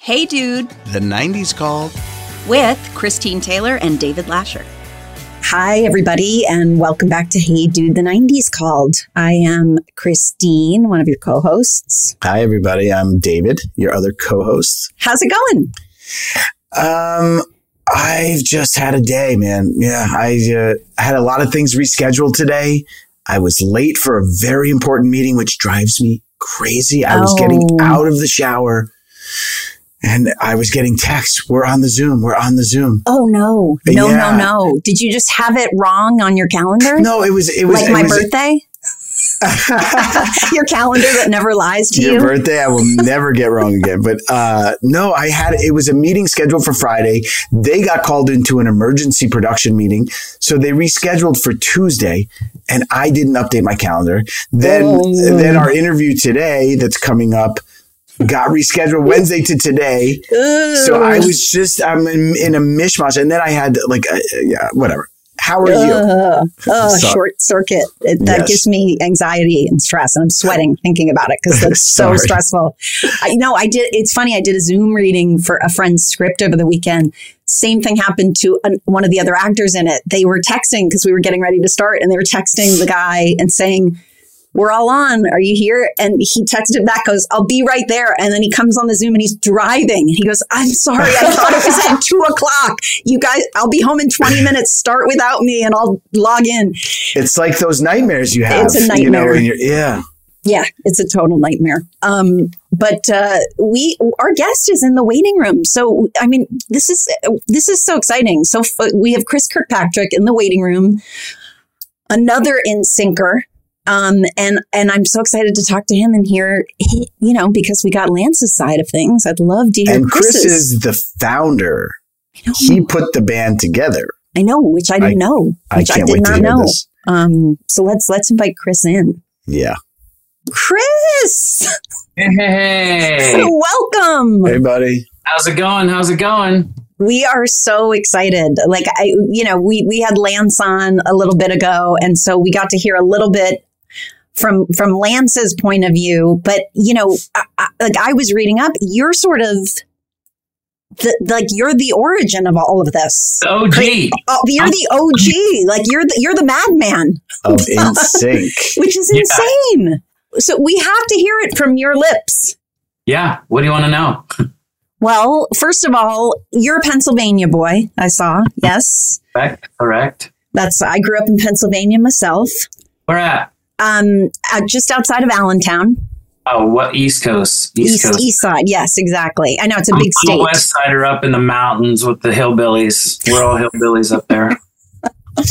Hey Dude, The 90s called. with Christine Taylor and David Lascher. Hi, everybody, and welcome back to Hey Dude, the 90s called. I am Christine, one of your co hosts. Hi, everybody. I'm David, your other co host. How's it going? Um, I've just had a day, man. Yeah, I, uh, had a lot of things rescheduled today. I was late for a very important meeting, which drives me crazy. I was getting Oh. out of the shower and I was getting texts. We're on the Zoom. We're on the Zoom. Oh, no. No, Yeah. no, no. Did you just have it wrong on your calendar? No, it was, it was, like it my was birthday? your calendar that never lies to your you? Your birthday. I will never get wrong again. But uh, no, I had it was a meeting scheduled for Friday. They got called into an emergency production meeting, so they rescheduled for Tuesday, and I didn't update my calendar. Then Oh. then our interview today that's coming up got rescheduled Wednesday to today. So I was just I'm in, in a mishmash, and then I had like uh, yeah whatever. How are you? Uh, oh, Sorry. short circuit. It, that Yes. gives me anxiety and stress, and I'm sweating thinking about it because it's so stressful. I know I did. It's funny. I did a Zoom reading for a friend's script over the weekend. Same thing happened to an, one of the other actors in it. They were texting because we were getting ready to start, and they were texting the guy and saying, "We're all on. Are you here?" And he texted back, "Goes, I'll be right there." And then he comes on the Zoom and he's driving. And he goes, "I'm sorry. I thought it was at two o'clock. You guys, I'll be home in twenty minutes. Start without me, and I'll log in." It's like those nightmares you have. It's a You know, nightmare. when you're, yeah. Yeah, it's a total nightmare. Um, but uh, we, our guest is in the waiting room. So, I mean, this is this is so exciting. So f- we have Chris Kirkpatrick in the waiting room, another in sinker. Um, and and I'm so excited to talk to him and hear, he, you know, because we got Lance's side of things. I'd love to hear And Chris is the founder. I know, He put the band together. I know, which I didn't know, I which I, can't did wait to not hear know. this. Um, so let's let's invite Chris in. Yeah. Chris, Hey, welcome. Hey, buddy. how's it going? How's it going? We are so excited. Like I, you know, we we had Lance on a little bit ago, and so we got to hear a little bit from from Lance's point of view, but you know, I, I, like I was reading up, you're sort of the, like you're the origin of all of this. OG. Oh, you're the OG. Like you're the you're the madman of NSYNC, which is Yeah. insane. So we have to hear it from your lips. Yeah. What do you want to know? Well, first of all, you're a Pennsylvania boy. I saw. Yes, Correct. Correct. that's. I grew up in Pennsylvania myself. Where at? Um, uh, just outside of Allentown, Oh, what East Coast? East, east Coast. east side. Yes, exactly. I know it's a big state. West Sider up in the mountains with the hillbillies. We're all hillbillies up there.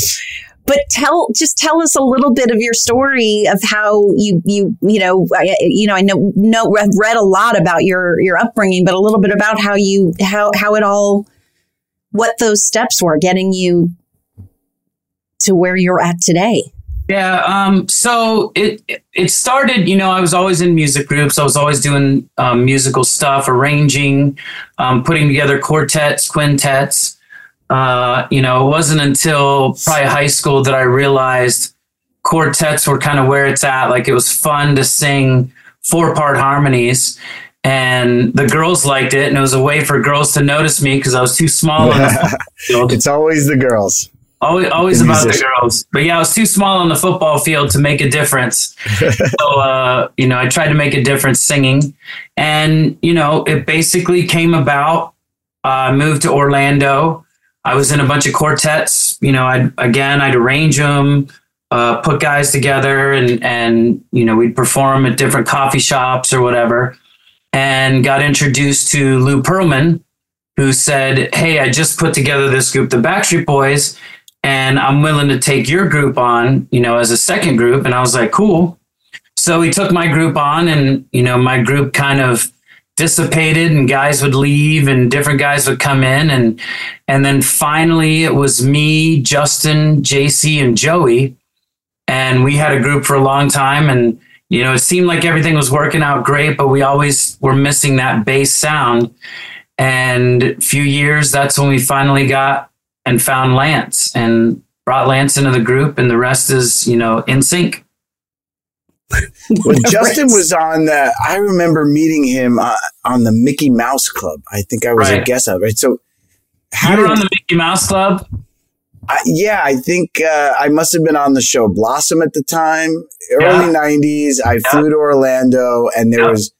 But tell, just tell us a little bit of your story of how you, you, you know, I, you know, I know, know, I've read a lot about your your upbringing, but a little bit about how you, how how it all, what those steps were getting you to where you're at today. Yeah. Um, so it it started, you know, I was always in music groups. I was always doing um, musical stuff, arranging, um, putting together quartets, quintets. Uh, you know, it wasn't until probably high school that I realized quartets were kind of where it's at. Like it was fun to sing four part harmonies. And the girls liked it, and it was a way for girls to notice me because I was too small on the football field. it's always the girls. Always, always about the girls. But yeah, I was too small on the football field to make a difference. so, uh, you know, I tried to make a difference singing. And, you know, it basically came about. uh, I moved to Orlando. I was in a bunch of quartets. You know, I'd, again, I'd arrange them, uh, put guys together, and, and, you know, we'd perform at different coffee shops or whatever. And got introduced to Lou Pearlman, who said, Hey, I just put together this group, the Backstreet Boys, and I'm willing to take your group on, you know, as a second group. And I was like, cool. So he took my group on, and, you know, my group kind of dissipated and guys would leave and different guys would come in and and then finally it was me justin jc and joey and we had a group for a long time and you know it seemed like everything was working out great but we always were missing that bass sound and a few years that's when we finally got and found lance and brought lance into the group and the rest is you know in sync When Justin was on the, I remember meeting him uh, on the Mickey Mouse Club. I think I was a Right. guest of right. So, how you were did, on the mickey mouse club I, yeah, I think uh, I must have been on the show Blossom at the time, early Yeah. '90s. I flew to Orlando, and there Yeah. was,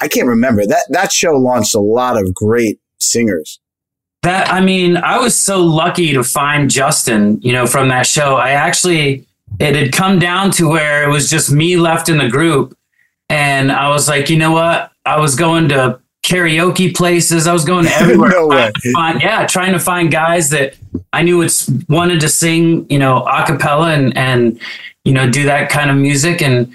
I can't remember that that show launched a lot of great singers. That I mean, I was so lucky to find Justin, you know, from that show. I actually it had come down to where it was just me left in the group and I was like, you know what? I was going to karaoke places. I was going to everywhere. No way. trying find- yeah, trying to find guys that I knew it's wanted to sing, you know, a cappella and and you know, do that kind of music and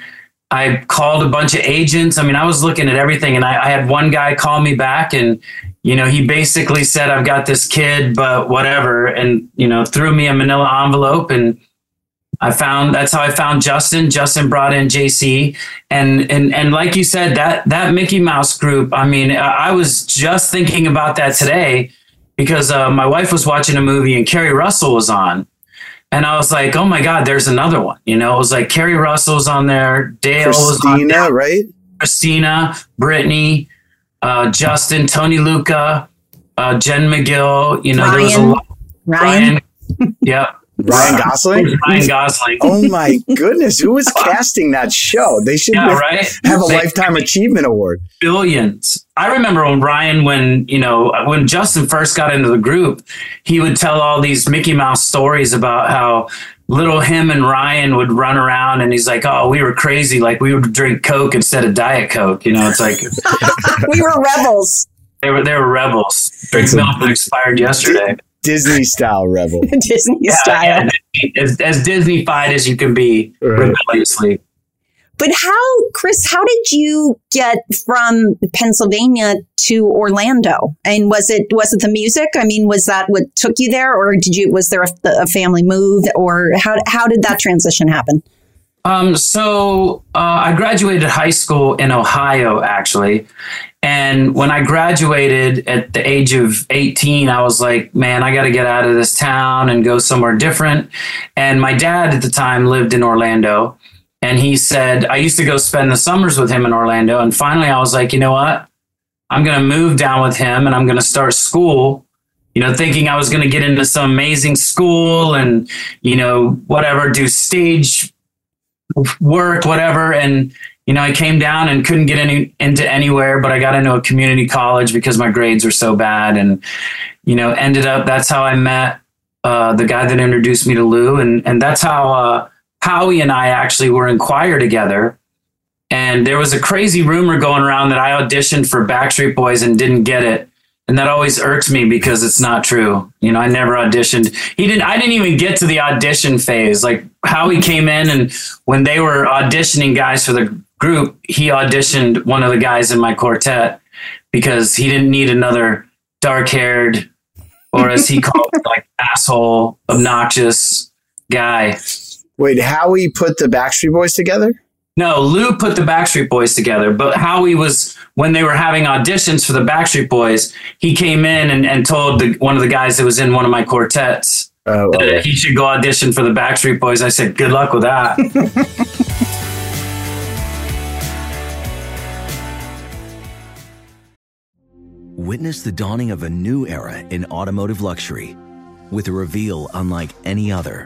I called a bunch of agents. I mean, I was looking at everything, and I, I had one guy call me back, and you know, he basically said, "I've got this kid, but whatever," and you know, threw me a Manila envelope, and I found that's how I found Justin. Justin brought in JC, and and and like you said, that that Mickey Mouse group. I mean, I I was just thinking about that today because uh, my wife was watching a movie and Keri Russell was on. And I was like, oh my God, there's another one. You know, it was like Keri Russell's on there, Dale was on Christina, there, right? Christina, Britney, uh, Justin, Tony Lucca, uh, Jen McGill. You know, there was a Ryan. lot. Ryan. yeah. Ryan Gosling. Ryan Gosling. Oh my goodness, who was casting that show? They should Yeah, have- right? have a They- lifetime achievement award. billions. I remember when Ryan, when you know, when Justin first got into the group, he would tell all these Mickey Mouse stories about how little him and Ryan would run around, and he's like, "Oh, we were crazy. Like we would drink Coke instead of Diet Coke." You know, it's like we were rebels. they were they were rebels. Drink milk that expired yesterday. Disney style rebel. Disney Yeah, style. yeah, as as Disney-fied as you can be, Right. rebelliously. But how, Chris, how did you get from Pennsylvania to Orlando? And was it was it the music? I mean, was that what took you there, or did you was there a, a family move, or how how did that transition happen? Um, so uh, I graduated high school in Ohio, actually. And when I graduated at the age of 18, I was like, man, I got to get out of this town and go somewhere different. And my dad at the time lived in Orlando. And he said, I used to go spend the summers with him in Orlando. And finally, I was like, you know what? I'm going to move down with him and I'm going to start school, you know, thinking I was going to get into some amazing school and, you know, whatever, do stage work, whatever. And, you know, I came down and couldn't get any into anywhere, but I got into a community college because my grades were so bad. And, you know, ended up, that's how I met uh, the guy that introduced me to Lou. And, and that's how uh, Howie and I actually were in choir together. And there was a crazy rumor going around that I auditioned for Backstreet Boys and didn't get it. And that always irks me because it's not true. You know, I never auditioned. He didn't, I didn't even get to the audition phase. Like Howie came in and when they were auditioning guys for the group, he auditioned one of the guys in my quartet because he didn't need another dark haired, or as he called it, like asshole, obnoxious guy. Wait, Howie put the Backstreet Boys together? No, Lou put the Backstreet Boys together, but Howie was when they were having auditions for the Backstreet Boys. He came in and, and told the, one of the guys that was in one of my quartets Oh, that okay. he should go audition for the Backstreet Boys. I said, "Good luck with that." Witness the dawning of a new era in automotive luxury with a reveal unlike any other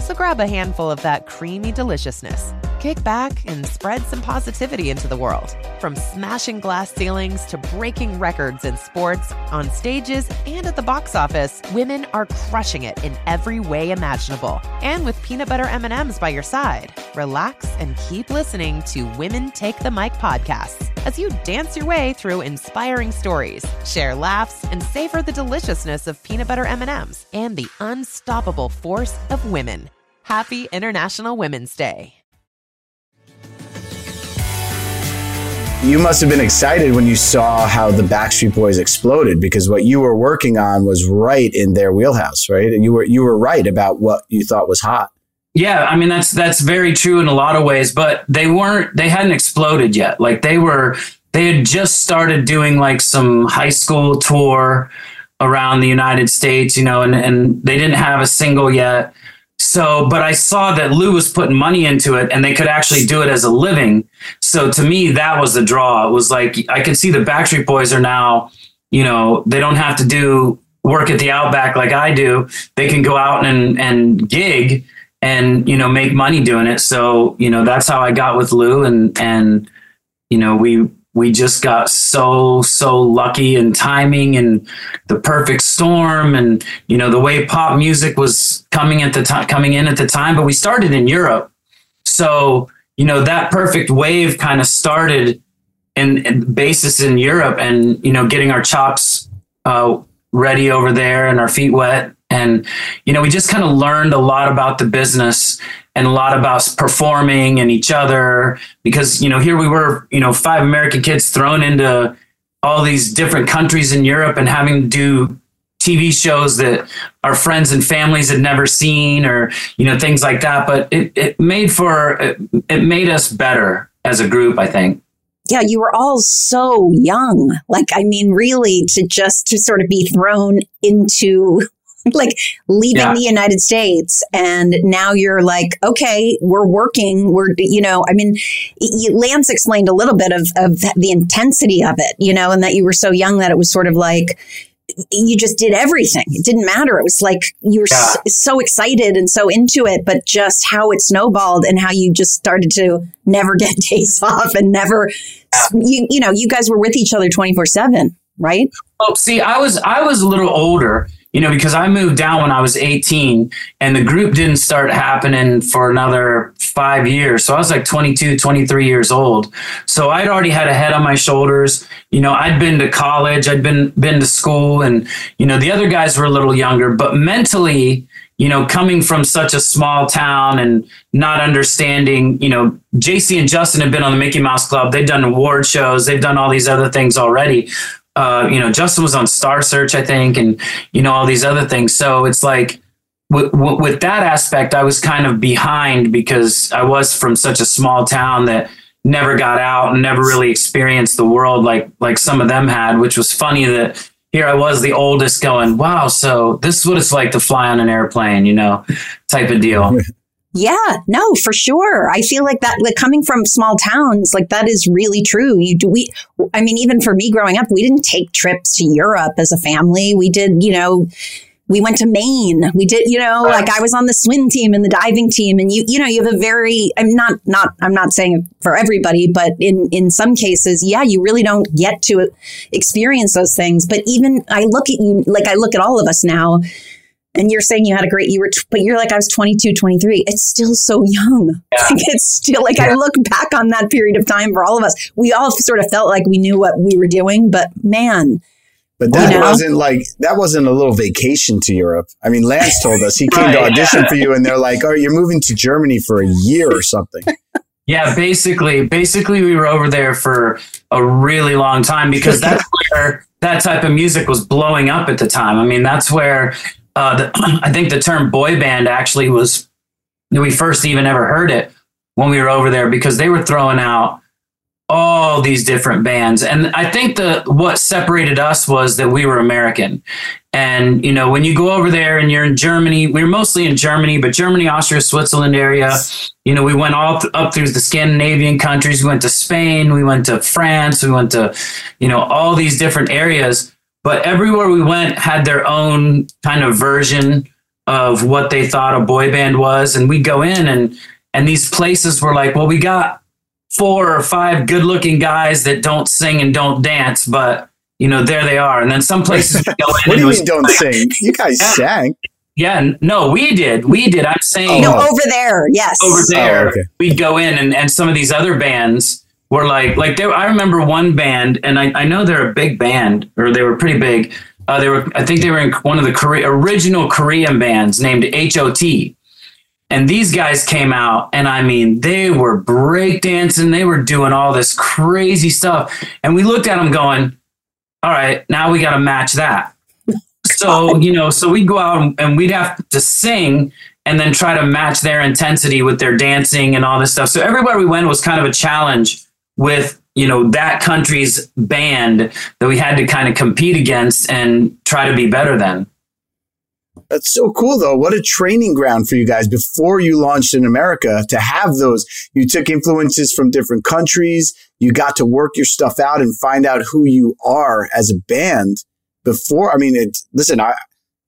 So grab a handful of that creamy deliciousness. Kick back and spread some positivity into the world. From smashing glass ceilings to breaking records in sports, on stages, and at the box office, women are crushing it in every way imaginable. And with peanut butter M&Ms by your side, relax and keep listening to Women Take the Mic podcasts as you dance your way through inspiring stories, share laughs, and savor the deliciousness of peanut butter M&Ms and the unstoppable force of women. Happy International Women's Day. you must have been excited when you saw how the Backstreet Boys exploded because what you were working on was right in their wheelhouse, right? And you were you were right about what you thought was hot. Yeah, I mean that's that's very true in a lot of ways, but they weren't they hadn't exploded yet. Like they were they had just started doing like some high school tour around the United States, you know, and and they didn't have a single yet. So, but I saw that Lou was putting money into it and they could actually do it as a living. So to me, that was the draw. It was like, I could see the Backstreet Boys are now, you know, they don't have to do work at the Outback like I do. They can go out and, and gig and, you know, make money doing it. So, you know, that's how I got with Lou and, and, you know, we, we just got so so lucky in timing and the perfect storm and you know the way pop music was coming at the time coming in at the time but we started in Europe so you know that perfect wave kind of started in, in basis in Europe and you know getting our chops uh, ready over there and our feet wet and you know we just kind of learned a lot about the business and a lot about performing and each other because you know here we were you know five american kids thrown into all these different countries in europe and having to do tv shows that our friends and families had never seen or you know things like that but it, it made for it, it made us better as a group i think yeah, you were all so young. Like, I mean, really, to just to sort of be thrown into like leaving yeah. the United States. And now you're like, okay, we're working. We're, you know, I mean, Lance explained a little bit of, of the intensity of it, you know, and that you were so young that it was sort of like, you just did everything. It didn't matter. It was like you were yeah. so, so, excited and so into it, but just how it snowballed and how you just started to never get days off and never, yeah. you, you know, you guys were with each other 24 seven, right? Oh, see, I was, I was a little older you know, because I moved down when I was 18 and the group didn't start happening for another five years. So I was like 22, 23 years old. So I'd already had a head on my shoulders. You know, I'd been to college, I'd been, been to school and, you know, the other guys were a little younger, but mentally, you know, coming from such a small town and not understanding, you know, JC and Justin have been on the Mickey Mouse Club. They've done award shows. They've done all these other things already uh, you know, Justin was on Star Search, I think, and you know all these other things. So it's like with, with that aspect, I was kind of behind because I was from such a small town that never got out and never really experienced the world like like some of them had. Which was funny that here I was, the oldest, going, "Wow, so this is what it's like to fly on an airplane," you know, type of deal. Yeah, no, for sure. I feel like that, like coming from small towns, like that is really true. You do, we, I mean, even for me growing up, we didn't take trips to Europe as a family. We did, you know, we went to Maine. We did, you know, like I was on the swim team and the diving team, and you, you know, you have a very. I'm not, not, I'm not saying for everybody, but in in some cases, yeah, you really don't get to experience those things. But even I look at you, like I look at all of us now and you're saying you had a great you were but you're like i was 22 23 it's still so young yeah. like it's still like yeah. i look back on that period of time for all of us we all sort of felt like we knew what we were doing but man but that you know? wasn't like that wasn't a little vacation to Europe. I mean, Lance told us he came right, to audition yeah. for you, and they're like, "Oh, you're moving to Germany for a year or something." Yeah, basically, basically, we were over there for a really long time because that's where that type of music was blowing up at the time. I mean, that's where uh, the, I think the term boy band actually was we first even ever heard it when we were over there because they were throwing out all these different bands. And i think the what separated us was that we were american. And you know when you go over there and you're in germany we were mostly in germany but germany austria switzerland area you know we went all th- up through the scandinavian countries. We went to spain we went to france we went to you know all these different areas but everywhere we went had their own kind of version of what they thought a boy band was and we'd go in and and these places were like well we got four or five good looking guys that don't sing and don't dance but you know there they are and then some places we go in what do you mean don't like, sing you guys yeah. sang yeah, no, we did. We did. I'm saying no oh. over there. Yes, over oh, there. Oh, okay. We'd go in, and, and some of these other bands were like like there I remember one band and I, I know they're a big band or they were pretty big. Uh, they were I think they were in one of the Korea, original Korean bands named HOT. And these guys came out, and I mean, they were breakdancing, they were doing all this crazy stuff. And we looked at them going, all right, now we got to match that. So, you know, so we'd go out and we'd have to sing and then try to match their intensity with their dancing and all this stuff. So everywhere we went was kind of a challenge with, you know, that country's band that we had to kind of compete against and try to be better than. That's so cool, though. What a training ground for you guys before you launched in America to have those. You took influences from different countries. You got to work your stuff out and find out who you are as a band before. I mean, it, listen, I,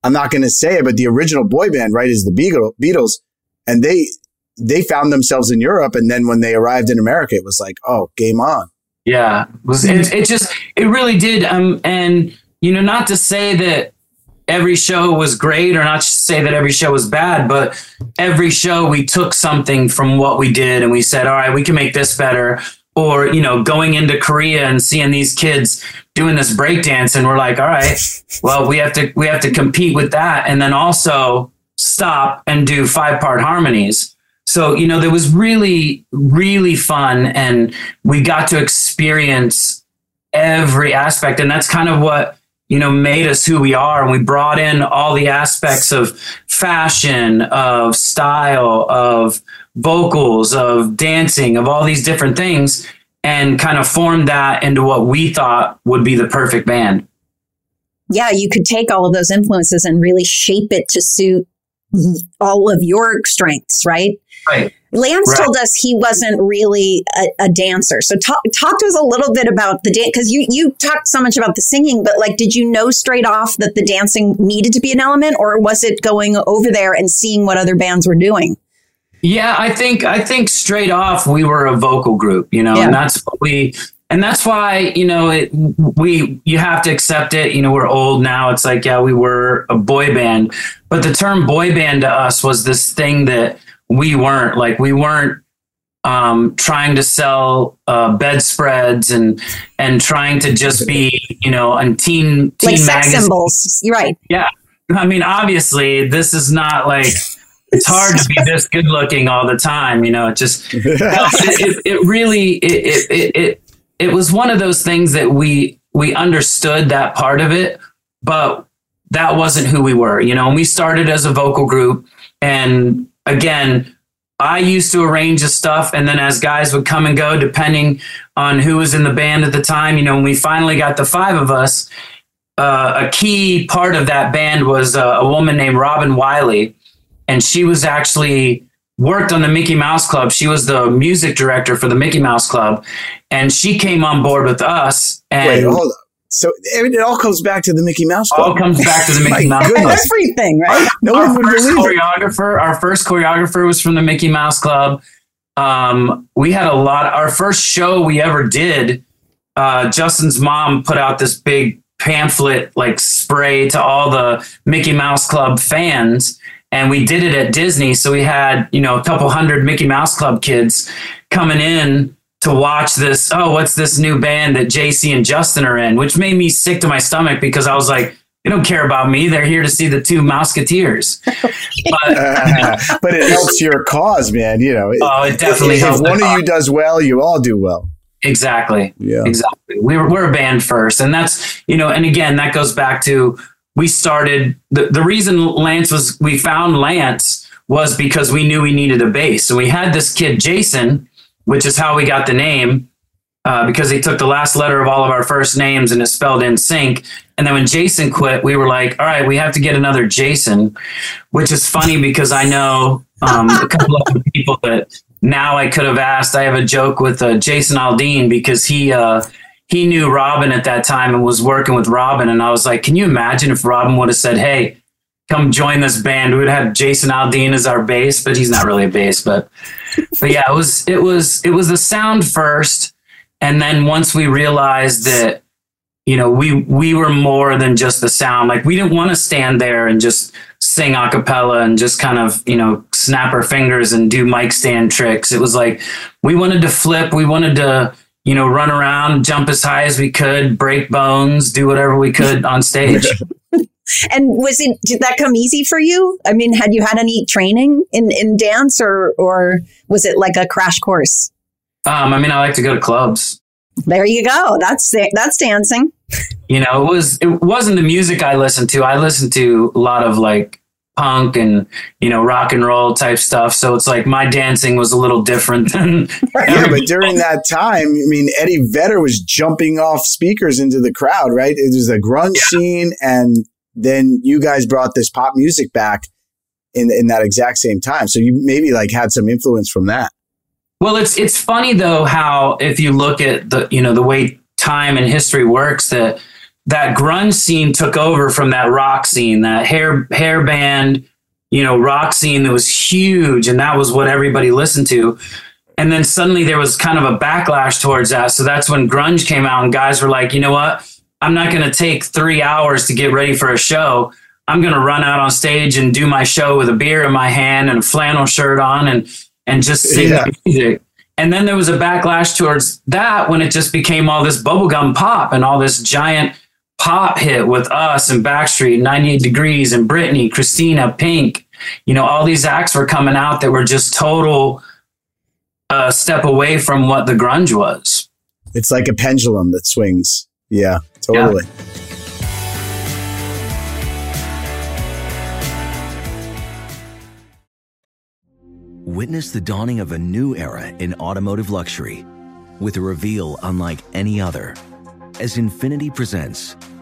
I'm not going to say it, but the original boy band, right, is the Beatles. And they, they found themselves in Europe. And then when they arrived in America, it was like, oh, game on. Yeah. It, it just, it really did. Um, and, you know, not to say that every show was great or not to say that every show was bad, but every show we took something from what we did and we said, all right, we can make this better. Or, you know, going into Korea and seeing these kids doing this breakdance and we're like, all right, well, we have to we have to compete with that and then also stop and do five part harmonies. So, you know, there was really, really fun and we got to experience every aspect. And that's kind of what you know, made us who we are. And we brought in all the aspects of fashion, of style, of vocals, of dancing, of all these different things, and kind of formed that into what we thought would be the perfect band. Yeah, you could take all of those influences and really shape it to suit all of your strengths, right? Right. Lance right. told us he wasn't really a, a, dancer. So talk talk to us a little bit about the dance because you you talked so much about the singing, but like, did you know straight off that the dancing needed to be an element, or was it going over there and seeing what other bands were doing? Yeah, I think I think straight off we were a vocal group, you know, yeah. and that's what we and that's why you know it, we you have to accept it you know we're old now it's like yeah we were a boy band but the term boy band to us was this thing that we weren't like we weren't um, trying to sell uh, bedspreads and and trying to just be you know on teen teen like sex symbols. You're right. Yeah, I mean obviously this is not like it's hard to be this good looking all the time. You know, it just it, it, it, really it, it it it was one of those things that we we understood that part of it, but that wasn't who we were. You know, and we started as a vocal group and again, I used to arrange the stuff, and then as guys would come and go, depending on who was in the band at the time, you know, when we finally got the five of us, uh, a key part of that band was uh, a woman named Robin Wiley, and she was actually worked on the Mickey Mouse Club. She was the music director for the Mickey Mouse Club, and she came on board with us. And Wait, hold on. So it all comes back to the Mickey Mouse Club. All comes back to the Mickey Mouse Club. Everything, right? No our one would first believe choreographer. It. Our first choreographer was from the Mickey Mouse Club. Um, we had a lot. Our first show we ever did, uh, Justin's mom put out this big pamphlet like spray to all the Mickey Mouse Club fans, and we did it at Disney. So we had you know a couple hundred Mickey Mouse Club kids coming in to watch this. Oh, what's this new band that JC and Justin are in? Which made me sick to my stomach because I was like, they don't care about me. They're here to see the two Mouseketeers. But, uh, but it helps your cause, man. You know, oh, it definitely if, helps. If one of you does well, you all do well. Exactly. Yeah. Exactly. We're we're a band first, and that's you know, and again, that goes back to we started the the reason Lance was we found Lance was because we knew we needed a bass, so we had this kid Jason which is how we got the name uh, because he took the last letter of all of our first names and it's spelled in sync. And then when Jason quit, we were like, all right, we have to get another Jason, which is funny because I know um, a couple of people that now I could have asked. I have a joke with uh, Jason Aldean because he uh, he knew Robin at that time and was working with Robin. And I was like, can you imagine if Robin would have said, hey, come join this band. We would have Jason Aldean as our bass, but he's not really a bass. But but yeah, it was it was it was the sound first, and then once we realized that you know we we were more than just the sound. Like we didn't want to stand there and just sing a cappella and just kind of you know snap our fingers and do mic stand tricks. It was like we wanted to flip. We wanted to you know, run around, jump as high as we could, break bones, do whatever we could on stage. and was it did that come easy for you? I mean, had you had any training in in dance, or or was it like a crash course? Um, I mean, I like to go to clubs. There you go. That's that's dancing. You know, it was it wasn't the music I listened to. I listened to a lot of like punk and you know rock and roll type stuff. So it's like my dancing was a little different than. yeah, but during that time, I mean, Eddie Vedder was jumping off speakers into the crowd, right? It was a grunge yeah. scene, and then you guys brought this pop music back in in that exact same time. So you maybe like had some influence from that. Well, it's it's funny though how if you look at the you know the way time and history works that that grunge scene took over from that rock scene, that hair hair band, you know, rock scene that was huge, and that was what everybody listened to. And then suddenly there was kind of a backlash towards that. So that's when grunge came out, and guys were like, you know what? I'm not going to take three hours to get ready for a show. I'm going to run out on stage and do my show with a beer in my hand and a flannel shirt on and and just sing yeah. music. And then there was a backlash towards that when it just became all this bubblegum pop and all this giant pop hit with us and Backstreet, 98 Degrees and Britney, Christina, Pink. You know, all these acts were coming out that were just total uh, step away from what the grunge was. It's like a pendulum that swings. Yeah, totally. Yeah. Witness the dawning of a new era in automotive luxury with a reveal unlike any other as Infiniti presents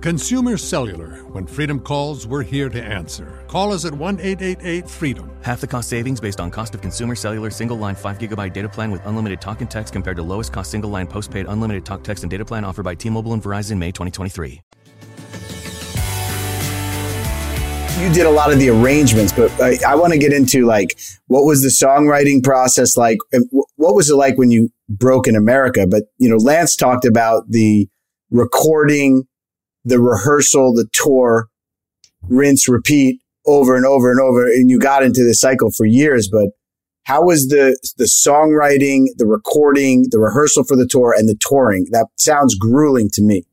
Consumer Cellular. When freedom calls, we're here to answer. Call us at 1 888 freedom. Half the cost savings based on cost of consumer cellular single line 5 gigabyte data plan with unlimited talk and text compared to lowest cost single line postpaid unlimited talk, text, and data plan offered by T Mobile and Verizon May 2023. You did a lot of the arrangements, but I, I want to get into like what was the songwriting process like? And wh- What was it like when you broke in America? But you know, Lance talked about the recording, the rehearsal, the tour, rinse, repeat over and over and over, and you got into this cycle for years. But how was the the songwriting, the recording, the rehearsal for the tour, and the touring? That sounds grueling to me.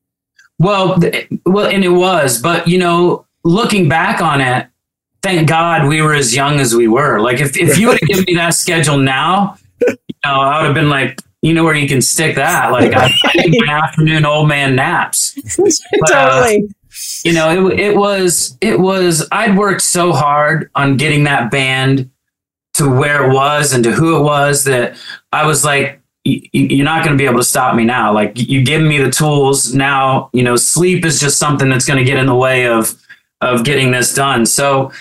Well, well, and it was, but you know, looking back on it, thank God we were as young as we were. Like, if, if you would have given me that schedule now, you know, I would have been like, you know, where you can stick that. Like, I, my afternoon old man naps. But, uh, totally. you know, it, it was, it was, I'd worked so hard on getting that band to where it was and to who it was that I was like, you're not going to be able to stop me now. Like you giving me the tools now, you know, sleep is just something that's going to get in the way of, of getting this done. So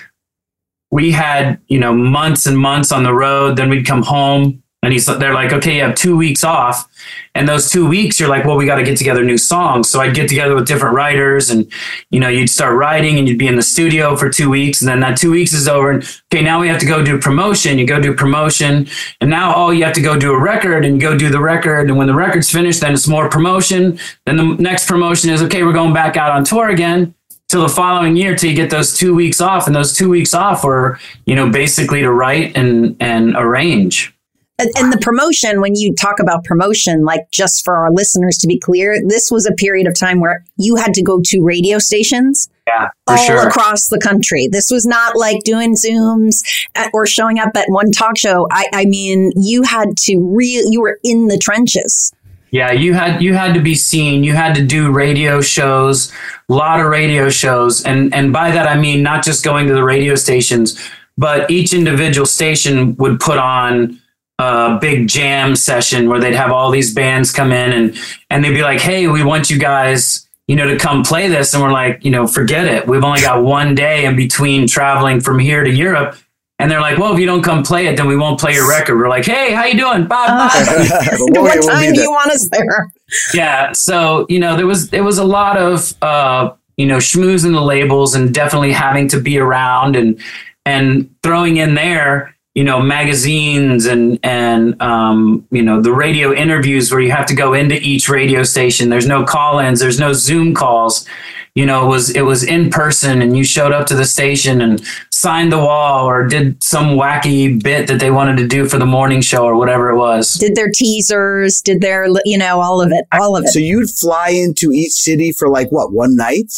we had, you know, months and months on the road. Then we'd come home and he's, they're like, okay, you have two weeks off. And those two weeks, you're like, well, we got to get together new songs. So I'd get together with different writers and, you know, you'd start writing and you'd be in the studio for two weeks. And then that two weeks is over. And okay, now we have to go do promotion. You go do promotion. And now, oh, you have to go do a record and go do the record. And when the record's finished, then it's more promotion. Then the next promotion is, okay, we're going back out on tour again till the following year till you get those two weeks off. And those two weeks off were, you know, basically to write and, and arrange. And, the promotion, when you talk about promotion, like just for our listeners to be clear, this was a period of time where you had to go to radio stations Yeah, for all sure. across the country. This was not like doing Zooms at, or showing up at one talk show. I, I mean, you had to real, you were in the trenches. Yeah, you had you had to be seen. You had to do radio shows, a lot of radio shows, and and by that I mean not just going to the radio stations, but each individual station would put on a big jam session where they'd have all these bands come in and and they'd be like, "Hey, we want you guys." You know, to come play this, and we're like, you know, forget it. We've only got one day in between traveling from here to Europe, and they're like, "Well, if you don't come play it, then we won't play your record." We're like, "Hey, how you doing? Bye, bye." what time do you want us there? yeah so you know there was there was a lot of uh you know schmoozing the labels and definitely having to be around and and throwing in there you know magazines and and um you know the radio interviews where you have to go into each radio station there's no call-ins there's no zoom calls you know it was it was in person and you showed up to the station and signed the wall or did some wacky bit that they wanted to do for the morning show or whatever it was Did their teasers, did their, you know, all of it, all of it. So you'd fly into each city for like what one night?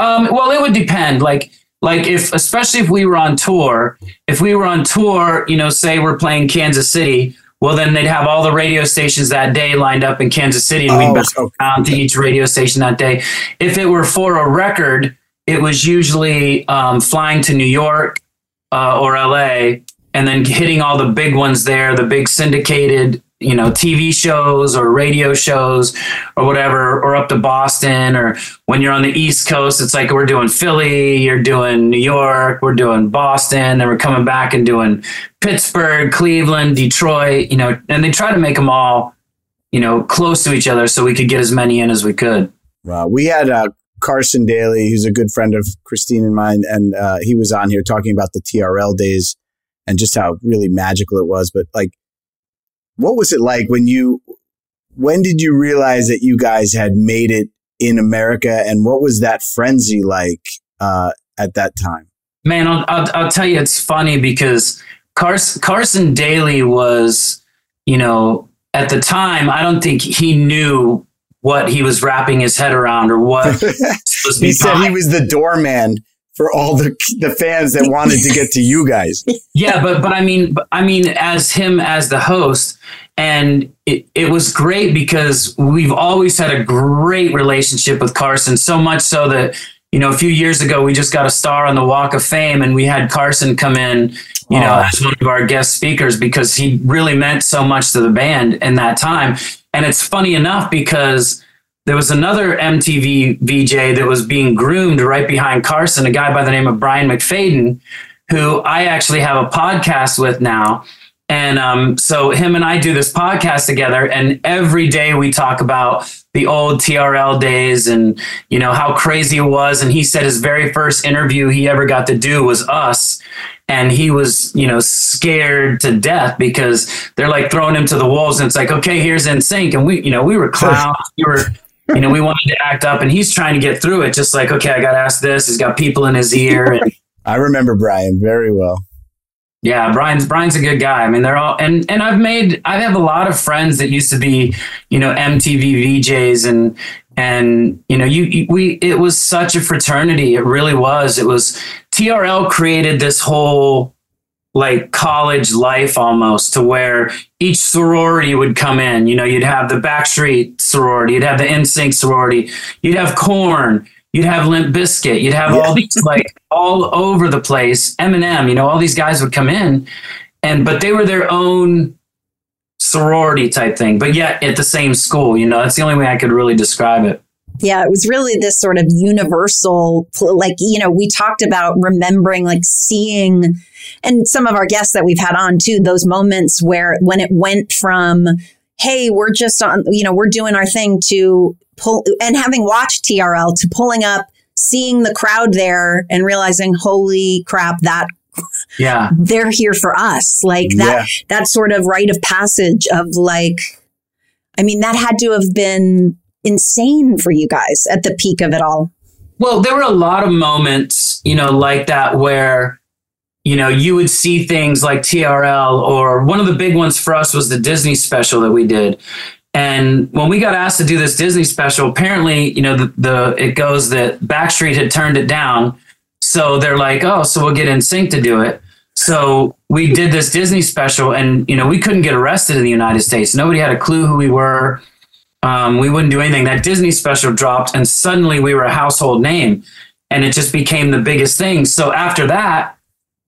Um, well, it would depend. Like, like if, especially if we were on tour, if we were on tour, you know, say we're playing Kansas City, well, then they'd have all the radio stations that day lined up in Kansas City, and Oh, we'd bounce down to each radio station that day. If it were for a record, it was usually um, flying to New York uh, or LA, and then hitting all the big ones there, the big syndicated, you know, TV shows or radio shows or whatever, or up to Boston. Or when you're on the East Coast, it's like we're doing Philly, you're doing New York, we're doing Boston, then we're coming back and doing Pittsburgh, Cleveland, Detroit, you know, and they try to make them all, you know, close to each other so we could get as many in as we could. Wow. We had uh, Carson Daly, who's a good friend of Christine and mine, and uh, he was on here talking about the TRL days and just how really magical it was. But like, what was it like when you, when did you realize that you guys had made it in America, and what was that frenzy like uh, at that time? Man, I'll, I'll, I'll tell you, it's funny because Carson, Carson Daly was, you know, at the time, I don't think he knew what he was wrapping his head around or what. was he said he was the doorman for all the the fans that wanted to get to you guys. yeah, but but I mean, but I mean, as him as the host, and it, it was great because we've always had a great relationship with Carson. So much so that you know, a few years ago, we just got a star on the Walk of Fame, and we had Carson come in, you know, as one of our guest speakers because he really meant so much to the band in that time. And it's funny enough because there was another MTV VJ that was being groomed right behind Carson, a guy by the name of Brian McFayden, who I actually have a podcast with now. And um, so him and I do this podcast together, and every day we talk about the old TRL days and you know how crazy it was. And he said his very first interview he ever got to do was us, and he was you know scared to death because they're like throwing him to the wolves, and it's like okay, here's NSYNC, and we you know we were clowns, we were you know we wanted to act up, and he's trying to get through it, just like okay, I got to ask this. He's got people in his ear. And, I remember Brian very well. Yeah, Brian's Brian's a good guy. I mean, they're all and and I've made I have a lot of friends that used to be, you know, MTV VJs and and you know, you, you we it was such a fraternity. It really was. It was TRL created this whole like college life almost to where each sorority would come in. You know, you'd have the Backstreet sorority, you'd have the NSYNC sorority, you'd have Korn, you'd have Limp Bizkit, you'd have yeah. all these like all over the place. Eminem, you know, all these guys would come in, and but they were their own sorority type thing, but yet at the same school. You know, that's the only way I could really describe it. Yeah, it was really this sort of universal, like, you know, we talked about remembering, like seeing, and some of our guests that we've had on too, those moments where when it went from, hey, we're just on, you know, we're doing our thing to pull, and having watched TRL to pulling up, seeing the crowd there and realizing, holy crap, that yeah they're here for us like that yeah. that sort of rite of passage of like i mean that had to have been insane for you guys at the peak of it all well there were a lot of moments you know like that where you know you would see things like trl or one of the big ones for us was the disney special that we did and when we got asked to do this Disney special, apparently, you know, the, the it goes that Backstreet had turned it down. So they're like, oh, so we'll get NSYNC to do it. So we did this Disney special, and you know, we couldn't get arrested in the United States. Nobody had a clue who we were. Um, we wouldn't do anything. That Disney special dropped, and suddenly we were a household name, and it just became the biggest thing. So after that,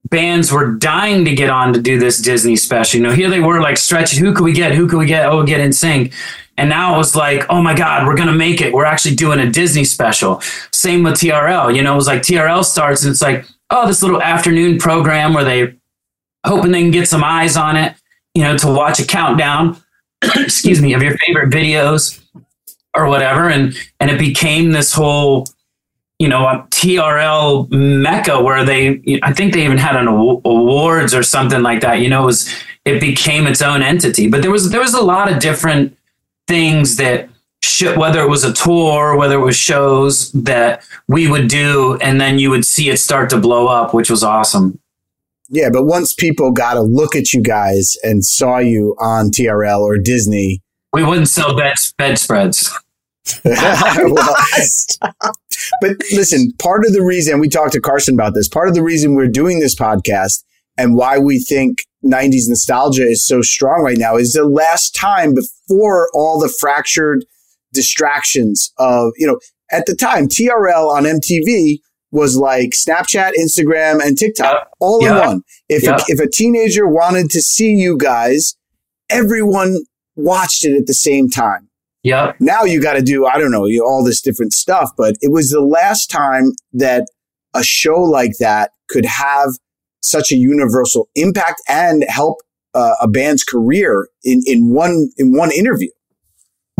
bands were dying to get on to do this Disney special. You know, here they were like stretching, who could we get? Who could we get? Oh, get NSYNC. And now it was like, oh my God, we're gonna make it. We're actually doing a Disney special. Same with TRL. You know, it was like TRL starts and it's like, oh, this little afternoon program where they hoping they can get some eyes on it, you know, to watch a countdown, excuse me, of your favorite videos or whatever. And and it became this whole you know, um, a TRL mecca where they, I think they even had an awards or something like that. You know, it was it became its own entity. But there was there was a lot of different things that whether it was a tour, whether it was shows that we would do, and then you would see it start to blow up, which was awesome. Yeah, but once people got a look at you guys and saw you on TRL or Disney, we wouldn't sell bed bedspreads. well, but listen, part of the reason we talked to Carson about this, part of the reason we're doing this podcast and why we think 90s nostalgia is so strong right now is the last time before all the fractured distractions of, you know, at the time, TRL on MTV was like Snapchat, Instagram, and TikTok yep. all yep. in one. If, yep. a, if a teenager wanted to see you guys, everyone watched it at the same time. Yeah. Now you got to do, I don't know, you, all this different stuff, but it was the last time that a show like that could have such a universal impact and help uh, a band's career in, in one, in one interview.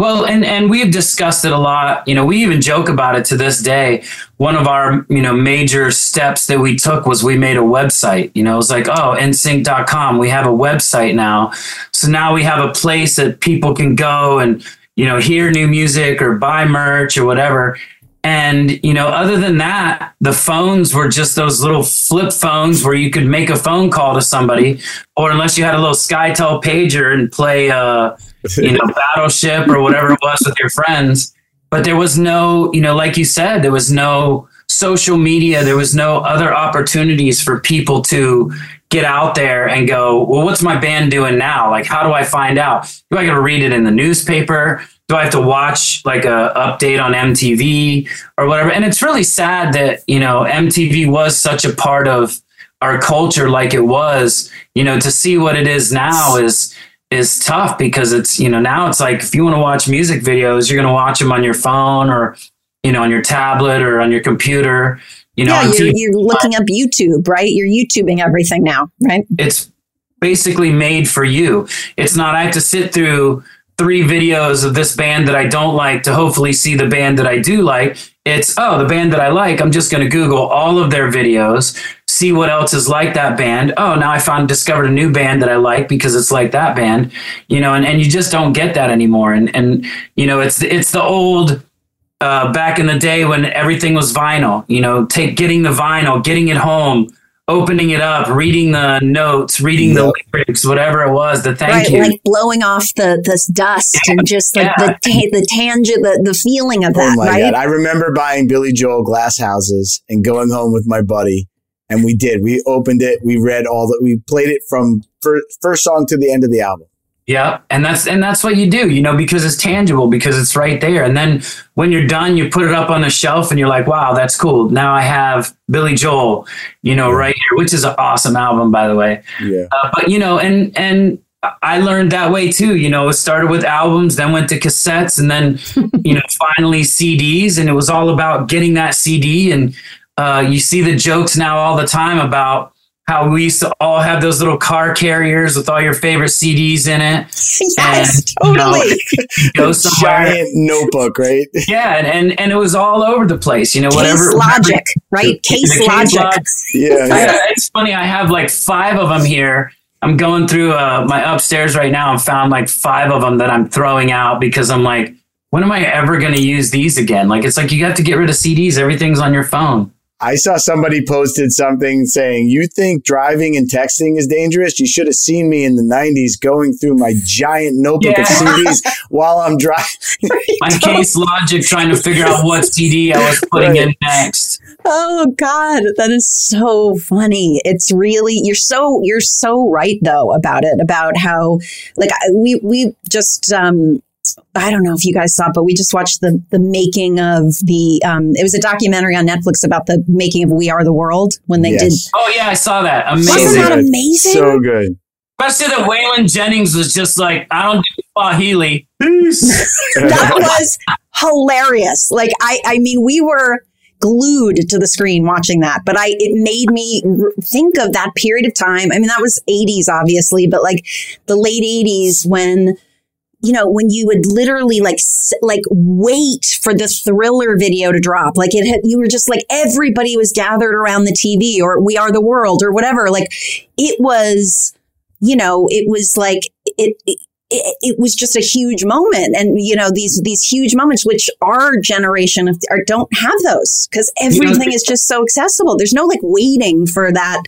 Well, and and we've discussed it a lot. You know, we even joke about it to this day. One of our, you know, major steps that we took was we made a website. You know, it was like, oh, nsync.com. We have a website now. So now we have a place that people can go and you know, hear new music or buy merch or whatever. And, you know, other than that, the phones were just those little flip phones where you could make a phone call to somebody, or unless you had a little SkyTel pager and play, uh, you know, Battleship or whatever it was with your friends. But there was no, you know, like you said, there was no social media. There was no other opportunities for people to get out there and go, well, what's my band doing now? Like, how do I find out? Do I got to read it in the newspaper? Do I have to watch like a update on MTV or whatever? And it's really sad that, you know, MTV was such a part of our culture like it was, you know, to see what it is now is is tough because it's you know now it's like if you want to watch music videos, you're going to watch them on your phone or you know on your tablet or on your computer. You know, yeah, you're, you're looking up YouTube, right? You're YouTubing everything now, right? It's basically made for you. It's not I have to sit through three videos of this band that I don't like to hopefully see the band that I do like. It's, oh, the band that I like, I'm just going to Google all of their videos, see what else is like that band. Oh, now I found discovered a new band that I like because it's like that band, you know, and, and you just don't get that anymore. And, and, you know, it's, it's the old, uh, back in the day when everything was vinyl, you know, take getting the vinyl, getting it home, opening it up, reading the notes, reading yep. the lyrics, whatever it was, the thank right, you. Like blowing off the this dust yeah, and just like yeah. the ta- the tangent, the, the feeling of oh that. Oh my right? God. I remember buying Billy Joel glass houses and going home with my buddy. And we did. We opened it. We read all the, we played it from first, first song to the end of the album. Yeah, and that's and that's what you do, you know, because it's tangible, because it's right there. And then when you're done, you put it up on the shelf, and you're like, "Wow, that's cool." Now I have Billy Joel, you know, right here, which is an awesome album, by the way. Yeah. Uh, but you know, and and I learned that way too. You know, it started with albums, then went to cassettes, and then you know, finally CDs, and it was all about getting that CD. And uh, you see the jokes now all the time about how we used to all have those little car carriers with all your favorite CDs in it. Yes, and, totally. You know, go somewhere. Giant notebook, right? Yeah, and, and and it was all over the place. You know, case whatever logic, right? Case, case logic. Log, yeah, yeah. it's funny. I have like five of them here. I'm going through uh, my upstairs right now and found like five of them that I'm throwing out because I'm like, when am I ever going to use these again? Like, it's like you got to get rid of CDs. Everything's on your phone. I saw somebody posted something saying, You think driving and texting is dangerous? You should have seen me in the 90s going through my giant notebook yeah. of CDs while I'm driving. my case logic trying to figure out what CD I was putting right. in next. Oh God, that is so funny. It's really you're so you're so right though about it about how like we we just um I don't know if you guys saw it, but we just watched the the making of the. Um, it was a documentary on Netflix about the making of We Are the World when they yes. did. Oh yeah, I saw that. Amazing. Wasn't that amazing? So good. Especially that Waylon Jennings was just like, I don't do Swahili. that was hilarious. Like I, I mean, we were glued to the screen watching that, but I, it made me think of that period of time. I mean, that was 80s, obviously, but like the late 80s when you know, when you would literally like, like wait for the thriller video to drop, like it had, you were just like, everybody was gathered around the TV or we are the world or whatever. Like it was, you know, it was like, it, it it, was just a huge moment and you know these these huge moments which our generation of, are, don't have those because everything is just so accessible there's no like waiting for that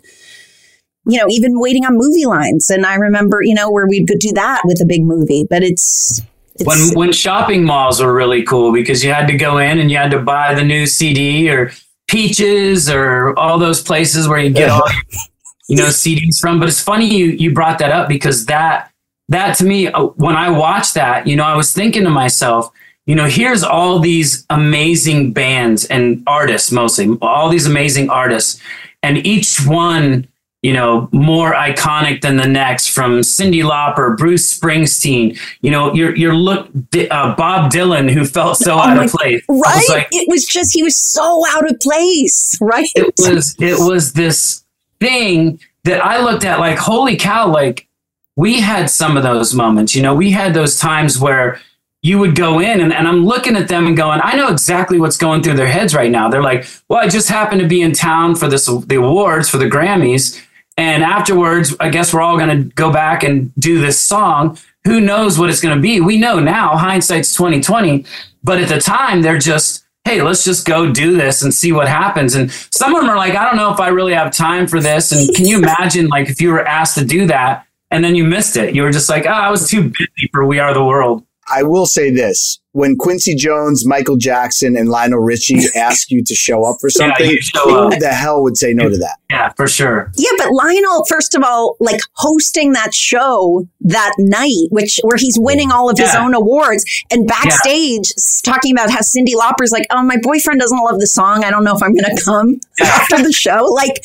you know, even waiting on movie lines. And I remember, you know, where we could do that with a big movie, but it's, it's when when shopping malls were really cool because you had to go in and you had to buy the new CD or Peaches or all those places where you get all you know CDs from. But it's funny you you brought that up because that that to me uh, when I watched that, you know, I was thinking to myself, you know, here's all these amazing bands and artists mostly, all these amazing artists, and each one you know, more iconic than the next from Cyndi Lauper, Bruce Springsteen, you know, your, your look, uh, Bob Dylan, who felt so oh out of place. Right. Like, it was just, he was so out of place. Right. It was, it was this thing that I looked at like, holy cow, like we had some of those moments, you know, we had those times where, you would go in and, and, I'm looking at them and going, I know exactly what's going through their heads right now. They're like, well, I just happened to be in town for this the awards for the Grammys and afterwards, I guess we're all going to go back and do this song. Who knows what it's going to be? We know now, hindsight's 2020. But at the time, they're just, hey, let's just go do this and see what happens. And some of them are like, I don't know if I really have time for this. And can you imagine, like, if you were asked to do that and then you missed it? You were just like, oh, I was too busy for We Are the World. I will say this. When Quincy Jones, Michael Jackson, and Lionel Richie ask you to show up for something, you show who up. the hell would say no to that? Yeah, for sure. Yeah, but Lionel, first of all, like hosting that show that night, which where he's winning all of his own awards, and backstage s- talking about how Cyndi Lauper's like, "Oh, my boyfriend doesn't love the song. I don't know if I'm going to come after the show." Like,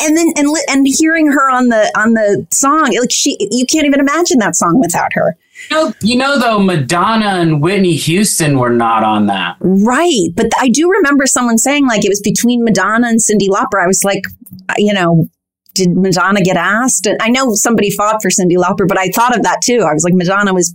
and then and and hearing her on the on the song, like she, you can't even imagine that song without her. You know, you know, though, Madonna and Whitney Houston were not on that. Right. But I do remember someone saying like it was between Madonna and Cyndi Lauper. I was like, you know, did Madonna get asked? And I know somebody fought for Cyndi Lauper, but I thought of that too. I was like, Madonna was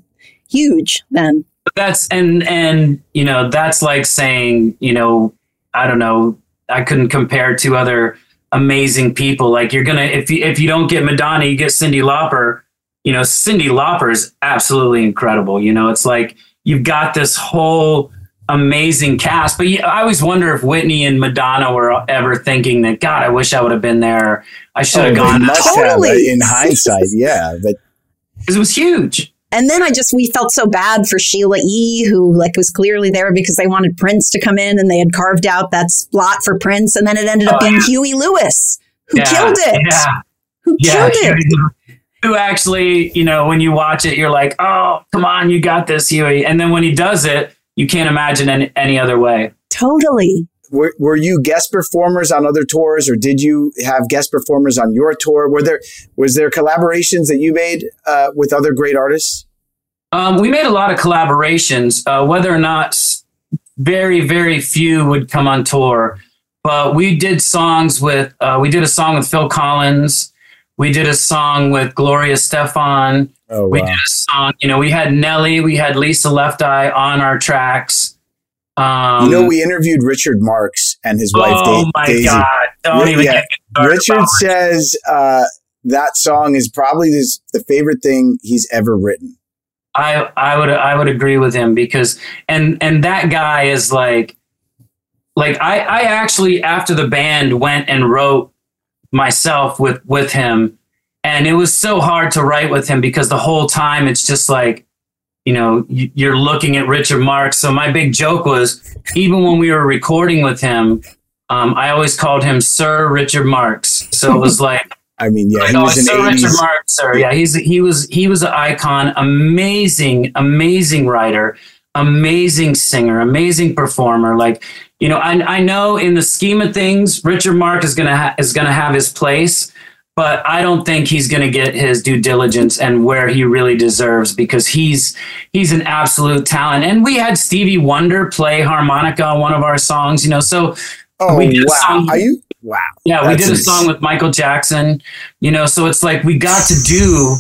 huge then. But that's and and you know that's like saying you know I don't know I couldn't compare two other amazing people like you're gonna if you if you don't get Madonna you get Cindy Lauper you know Cyndi Lauper is absolutely incredible you know it's like you've got this whole amazing cast but you, I always wonder if Whitney and Madonna were ever thinking that God I wish I would have been there I should have Oh, gone they must have, uh, in hindsight, yeah. But because it was huge And then I just we felt so bad for Sheila E, who like was clearly there because they wanted Prince to come in and they had carved out that slot for Prince, and then it ended up Oh, being yeah. Huey Lewis who Yeah, killed it. yeah. Who Yeah, killed it? Who actually, you know, when you watch it, you're like, oh, come on, you got this, Huey. And then when he does it, you can't imagine any, any other way. Totally. were, were you guest performers on other tours, or did you have guest performers on your tour? Were there was there collaborations that you made uh, with other great artists? Um, we made a lot of collaborations, uh, whether or not very, very few would come on tour. But we did songs with, uh, we did a song with Phil Collins. We did a song with Gloria Estefan. Oh, wow. We did a song, you know, we had Nelly, we had Lisa Left Eye on our tracks. Um, you know, we interviewed Richard Marx and his wife. oh Da- my Daisy. God. Don't Ri- even yeah, Richard says uh, that song is probably his, the favorite thing he's ever written. I I would I would agree with him because and and that guy is like like I I actually after the band went and wrote myself with with him and it was so hard to write with him because the whole time it's just like you know you- you're looking at Richard Marx so my big joke was even when we were recording with him um, I always called him Sir Richard Marx so it was like I mean, yeah, he oh, was an Sir Richard 80s. Marx, sir. Yeah, he's he was he was an icon, amazing, amazing writer, amazing singer, amazing performer. Like you know, I I know in the scheme of things, Richard Marx is gonna ha- is gonna have his place, but I don't think he's gonna get his due diligence and where he really deserves because he's he's an absolute talent. And we had Stevie Wonder play harmonica on one of our songs. You know, so Oh, we did wow. song- Are you? Wow. yeah, we did a song with Michael Jackson, you know, so it's like we got to do,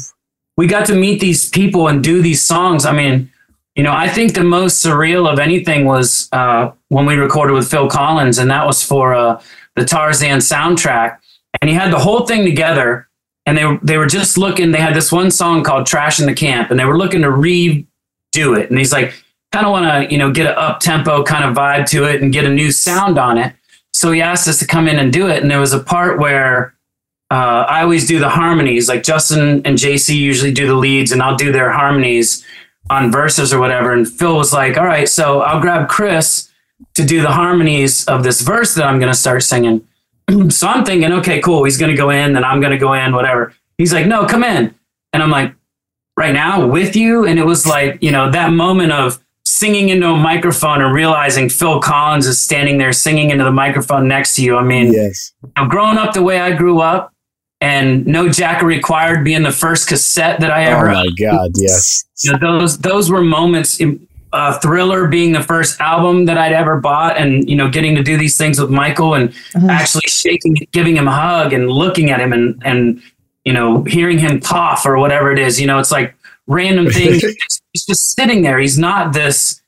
we got to meet these people and do these songs. I mean, you know, I think the most surreal of anything was uh, when we recorded with Phil Collins, and that was for uh, the Tarzan soundtrack. And he had the whole thing together, and they they were just looking. They had this one song called "Trashin' the Camp," and they were looking to redo it. And he's like, kind of want to, you know, get an up tempo kind of vibe to it and get a new sound on it. So he asked us to come in and do it. And there was a part where uh, I always do the harmonies. Like Justin and JC usually do the leads, and I'll do their harmonies on verses or whatever. And Phil was like, "All right, so I'll grab Chris to do the harmonies of this verse that I'm going to start singing." so I'm thinking, okay, cool. He's going to go in, then I'm going to go in, whatever. He's like, "No, come in," and I'm like, "Right now with you." And it was like, you know, that moment of singing into a microphone and realizing Phil Collins is standing there singing into the microphone next to you. I mean, yes. growing up the way I grew up, and No Jacket Required being the first cassette that I ever Oh my God, yes. you know, those those were moments. Uh, Thriller being the first album that I'd ever bought, and you know, getting to do these things with Michael and actually shaking, giving him a hug, and looking at him, and and you know, hearing him cough or whatever it is. You know, it's like random things. he's just sitting there. He's not this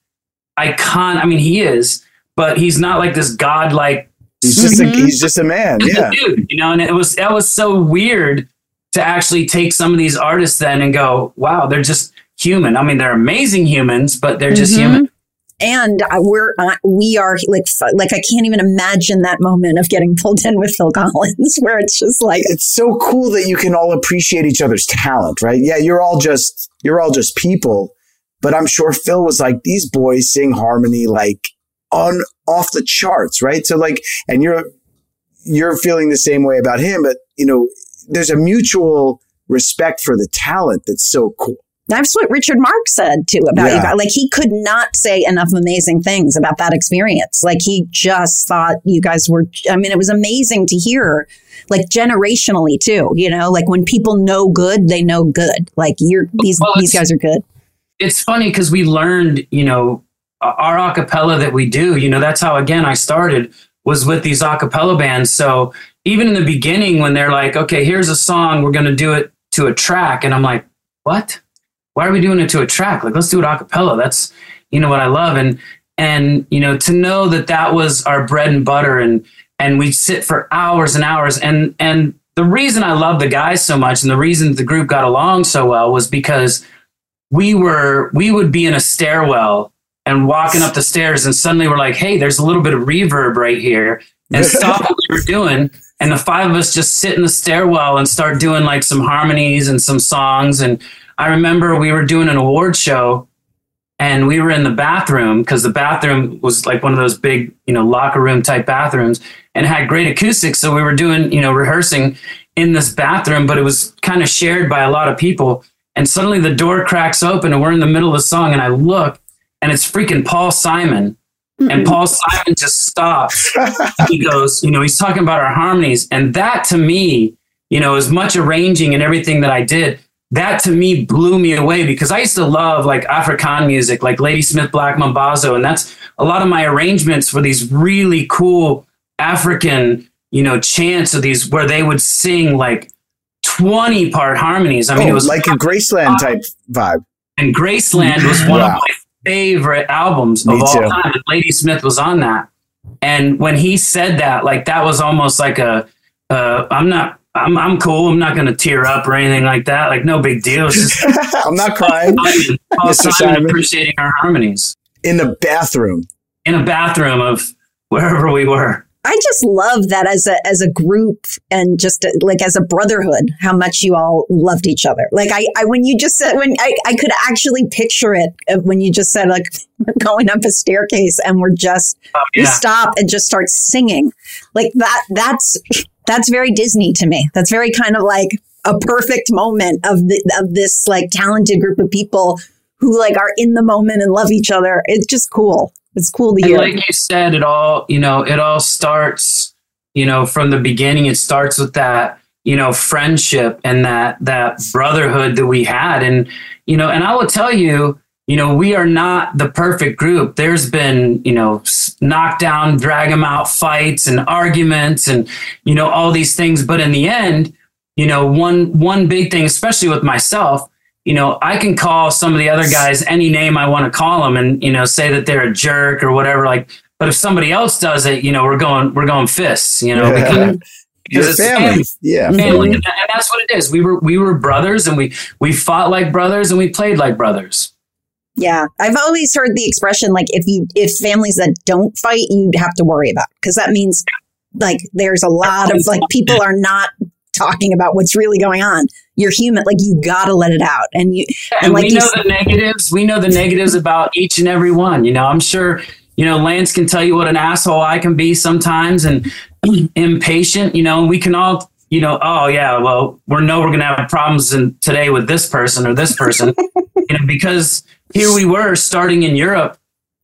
icon. I mean, he is, but he's not like this godlike. He's just a, he's just a man. He's a Yeah. dude, you know, and it was that was so weird to actually take some of these artists then and go, wow, they're just human. I mean, they're amazing humans, but they're just Mhm. human. And uh, we're uh, we are like like I can't even imagine that moment of getting pulled in with Phil Collins, where it's just like It's so cool that you can all appreciate each other's talent, right? Yeah, you're all just you're all just people, But I'm sure Phil was like, these boys sing harmony like on off the charts, right? So like, and you're you're feeling the same way about him, but you know, there's a mutual respect for the talent that's so cool. That's what Richard Marx said too about Yeah. you guys. Like he could not say enough amazing things about that experience. Like he just thought you guys were. I mean, it was amazing to hear, like generationally too. You know, like when people know good, they know good. Like you're these Well, these guys are good. it's funny because we learned, you know, our acapella that we do, you know, that's how again I started was with these acapella bands. So even in the beginning, when they're like, okay, here's a song, we're going to do it to a track. And I'm like, what? Why are we doing it to a track? Like, let's do it acapella. That's, you know, what I love. And, and, you know, to know that that was our bread and butter and, and we'd sit for hours and hours. And, and the reason I love the guys so much and the reason the group got along so well was because we were we would be in a stairwell and walking up the stairs and suddenly we're like hey there's a little bit of reverb right here and stop what we were doing. And the five of us just sit in the stairwell and start doing like some harmonies and some songs. And i remember we were doing an award show and we were in the bathroom because the bathroom was like one of those big you know locker room type bathrooms and had great acoustics. So we were doing you know rehearsing in this bathroom but it was kind of shared by a lot of people. And suddenly the door cracks open and we're in the middle of the song and i look and it's freaking paul simon and paul simon just stops he goes you know he's talking about our harmonies and that to me you know as much arranging and everything that i did that to me blew me away because I used to love like Afrikaan music, like Ladysmith Black Mambazo. And that's a lot of my arrangements for these really cool African, you know, chants of these where they would sing like 20 part harmonies. I mean, Oh, it was like a Graceland type vibe. and Graceland was one Wow. of my favorite albums Me of all too. time. And Ladysmith was on that. And when he said that, like that was almost like a, uh, I'm not, I'm, I'm cool. I'm not going to tear up or anything like that. Like no big deal. Just I'm not crying. Mr. Simon. appreciating our harmonies In the bathroom. in a bathroom of wherever we were. I just love that as a as a group and just uh like as a brotherhood, how much you all loved each other. Like I, I when you just said when I, I could actually picture it uh, when you just said like we're going up a staircase and we're just we yeah. stop and just start singing like that. That's that's very Disney to me. That's very kind of like a perfect moment of the of this like talented group of people who like are in the moment and love each other. It's just cool. It's cool to And hear. like you said, it all, you know, it all starts, you know, from the beginning. It starts with that, you know, friendship and that that brotherhood that we had. And, you know, and I will tell you, you know, we are not the perfect group. There's been, you know, knockdown, drag 'em out fights and arguments and, you know, all these things. But in the end, you know, one one big thing, especially with myself, you know, I can call some of the other guys any name I want to call them and, you know, say that they're a jerk or whatever. Like, but if somebody else does it, you know, we're going, we're going fists, you know, because, because it's family. Yeah. family. And and that's what it is. We were, we were brothers and we, we fought like brothers and we played like brothers. Yeah, I've always heard the expression like if you if families that don't fight, you'd have to worry about because that means like there's a lot of like people are not talking about what's really going on. You're human, like you got to let it out, and you and, and like we know the negatives. We know the negatives about each and every one. You know, I'm sure, you know, Lance can tell you what an asshole I can be sometimes and impatient, you know, and we can all, you know, oh yeah, well, we know we're to have problems in, today with this person or this person, you know, because here we were starting in Europe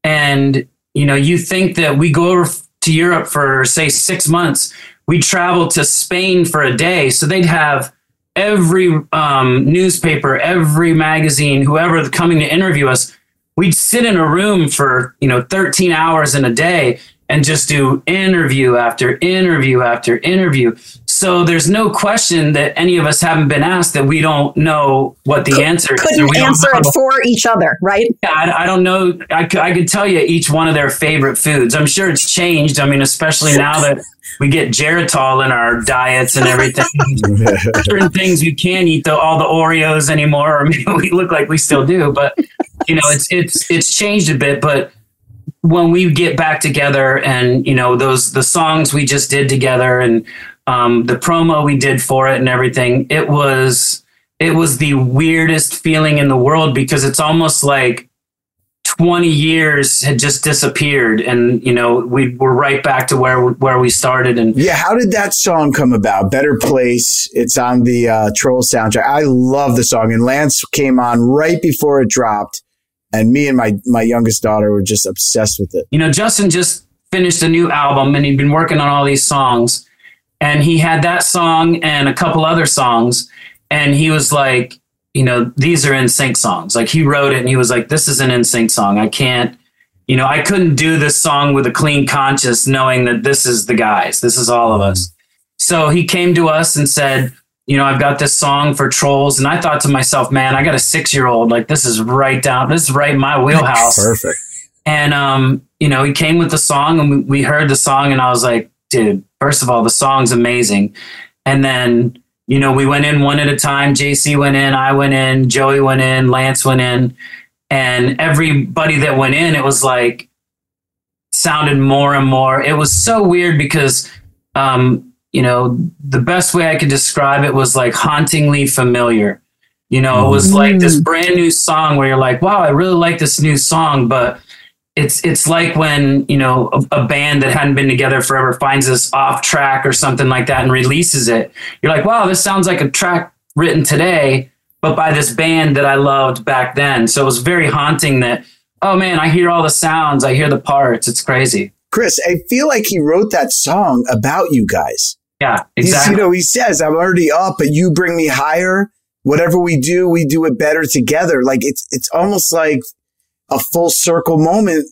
and, you know, you think that we go over to Europe for say six months, we travel to Spain for a day. So they'd have every um, newspaper, every magazine, whoever coming to interview us, we'd sit in a room for you know 13 hours in a day and just do interview after interview after interview. So there's no question that any of us haven't been asked that we don't know what the answer is. couldn't we answer it for each other, right? Yeah, I, I don't know. I, could- I could tell you each one of their favorite foods. I'm sure it's changed. I mean, especially now that we get Geritol in our diets and everything. Certain things you can't eat the, all the Oreos anymore, or maybe we look like we still do. But you know, it's it's it's changed a bit. But when we get back together, and you know, those the songs we just did together, and um, the promo we did for it, and everything, it was it was the weirdest feeling in the world because it's almost like 20 years had just disappeared and you know we were right back to where where we started and yeah how did that song come about? Better place it's on the uh, troll soundtrack. I love the song and lance came on right before it dropped and me and my my youngest daughter were just obsessed with it. You know justin just finished a new album and he'd been working on all these songs and he had that song and a couple other songs and he was like you know, these are NSYNC songs. Like he wrote it and he was like, this is an NSYNC song. I can't, you know, I couldn't do this song with a clean conscience knowing that this is the guys, this is all of us. So he came to us and said, you know, I've got this song for trolls. And I thought to myself, man, I got a six year old. Like, this is right down, this is right in my wheelhouse. Perfect. And, um, you know, he came with the song and we heard the song and I was like, dude, first of all, the song's amazing. And then, you know, we went in one at a time. JC went in, I went in, Joey went in, Lance went in, and everybody that went in, it was like sounded more and more. It was so weird because, um, you know, the best way I could describe it was like hauntingly familiar. You know, it was like this brand new song where you're like, wow, I really like this new song, but it's it's like when you know a, a, band that hadn't been together forever finds this off track or something like that and releases it. You're like, wow, this sounds like a track written today, but by this band that I loved back then. So it was very haunting that, oh man, I hear all the sounds, I hear the parts. It's crazy. Chris, I feel like he wrote that song about you guys. Yeah, exactly. He's, you know, he says, I'm already up, but you bring me higher. Whatever we do, we do it better together. Like it's it's almost like a full circle moment.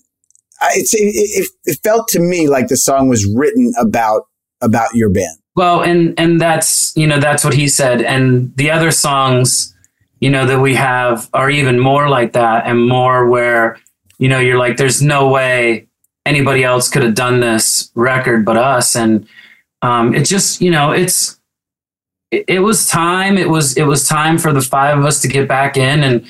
It's, it, it, felt to me like the song was written about about your band. Well, and and that's you know that's what he said, and the other songs, you know, that we have are even more like that, and more where you know you're like, there's no way anybody else could have done this record but us, and um, it just you know it's it, it was time. It was it was time for the five of us to get back in and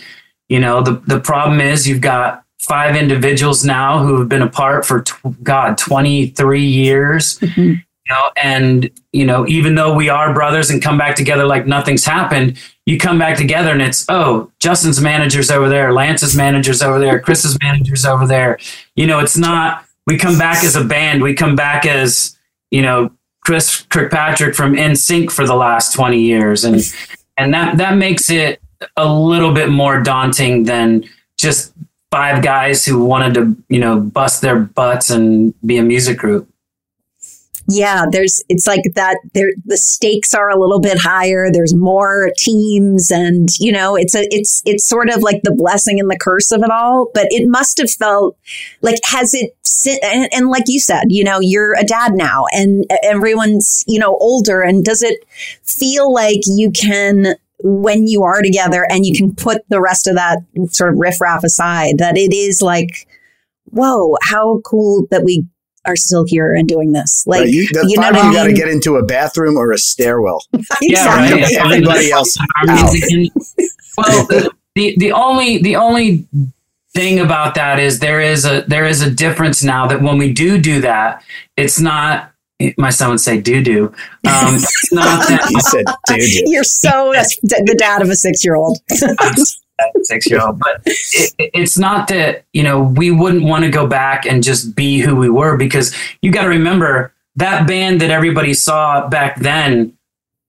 you know, the, the problem is you've got five individuals now who have been apart for, tw- God, 23 years. Mm-hmm. You know, and you know, even though we are brothers and come back together like nothing's happened, you come back together and it's oh, Justin's manager's over there, Lance's manager's over there, Chris's manager's over there. You know, it's not we come back as a band, we come back as, you know, Chris Kirkpatrick from NSYNC for the last 20 years. And and that that makes it a little bit more daunting than just five guys who wanted to, you know, bust their butts and be a music group. Yeah, there's it's like that there the stakes are a little bit higher. There's more teams and you know, it's a it's it's sort of like the blessing and the curse of it all, but it must have felt like has it and, and like you said, you know, you're a dad now and everyone's, you know, older and does it feel like you can when you are together and you can put the rest of that sort of riffraff aside, that it is like, whoa, how cool that we are still here and doing this. Like, right, you, you know, you got to get into a bathroom or a stairwell. exactly. Yeah, right. Everybody else out. well, the the only the only thing about that is there is a there is a difference now that when we do do that, it's not my son would say doo doo. Um, it's not that you said doo doo. You're so the dad of a six year old. six year old, but it, it's not that you know we wouldn't want to go back and just be who we were because you got to remember that band that everybody saw back then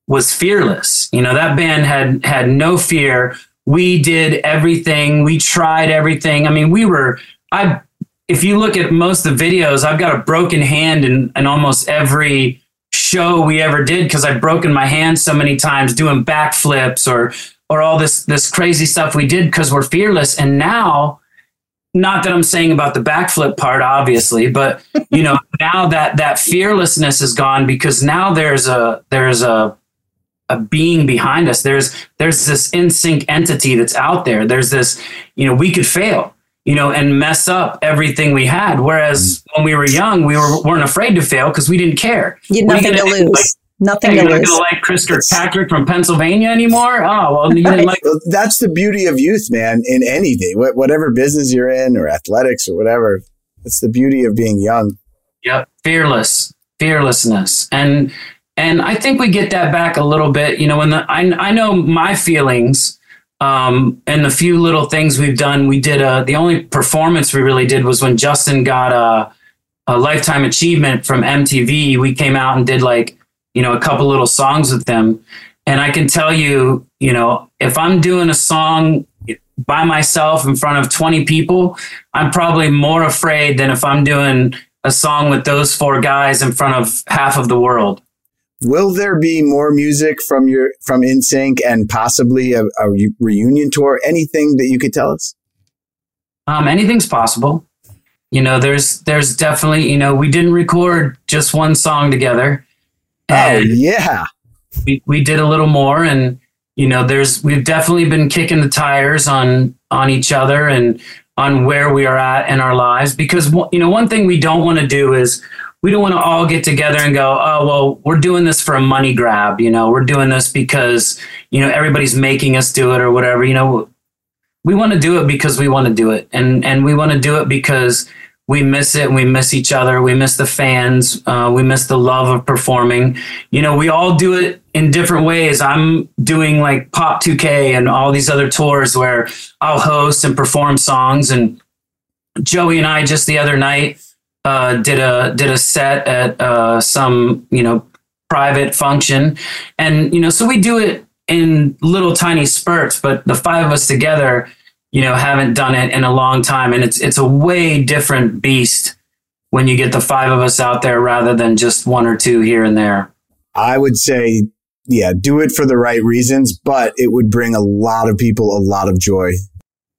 was fearless. You know that band had had no fear. We did everything. We tried everything. I mean, we were. I if you look at most of the videos, I've got a broken hand in, in almost every show we ever did because I've broken my hand so many times doing backflips or or all this this crazy stuff we did because we're fearless. And now, not that I'm saying about the backflip part, obviously, but you know, now that that fearlessness is gone because now there's a there's a a being behind us. There's there's this NSYNC entity that's out there. There's this, you know, we could fail you know, and mess up everything we had. Whereas mm. when we were young, we were, weren't afraid to fail because we didn't care. You had nothing to lose. Like, Nothing hey, to you're lose. Not gonna like Chris Kirkpatrick from Pennsylvania anymore? Oh well, you didn't like. That's the beauty of youth, man. In anything, whatever business you're in, or athletics, or whatever, it's the beauty of being young. Yep, fearless, fearlessness, and And I think we get that back a little bit. You know, when the, I, I know my feelings um, and the few little things we've done. We did a, the only performance we really did was when Justin got a, a lifetime achievement from MTV. We came out and did like, you know, a couple little songs with them. And I can tell you, you know, if I'm doing a song by myself in front of 20 people, I'm probably more afraid than if I'm doing a song with those four guys in front of half of the world. Will there be more music from your from NSYNC and possibly a, a reunion tour? Anything that you could tell us? Um, anything's possible. You know, there's there's definitely you know we didn't record just one song together. Oh yeah, we we did a little more, and you know, there's we've definitely been kicking the tires on on each other and on where we are at in our lives because you know one thing we don't want to do is we don't want to all get together and go, oh, well, we're doing this for a money grab. You know, we're doing this because, you know, everybody's making us do it or whatever. You know, we want to do it because we want to do it. And, and we want to do it because we miss it. We miss each other. We miss the fans. Uh, we miss the love of performing. You know, we all do it in different ways. I'm doing like Pop 2K and all these other tours where I'll host and perform songs. And Joey and I just the other night, uh, did a did a set at uh, some you know private function, and you know so we do it in little tiny spurts, but the five of us together, you know, haven't done it in a long time, and it's it's a way different beast when you get the five of us out there rather than just one or two here and there. I would say, yeah, do it for the right reasons, but it would bring a lot of people a lot of joy.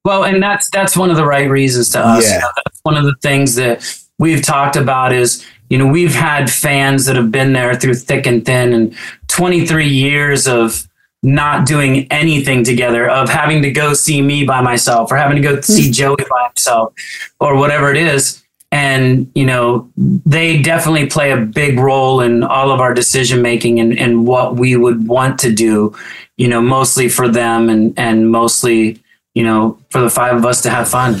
Well, and that's that's one of the right reasons to us. Yeah. You know, that's one of the things that we've talked about is you know we've had fans that have been there through thick and thin and 23 years of not doing anything together of having to go see me by myself or having to go see hmm. joey by himself or whatever it is. And you know they definitely play a big role in all of our decision making and, and what we would want to do you know mostly for them and and mostly you know for the five of us to have fun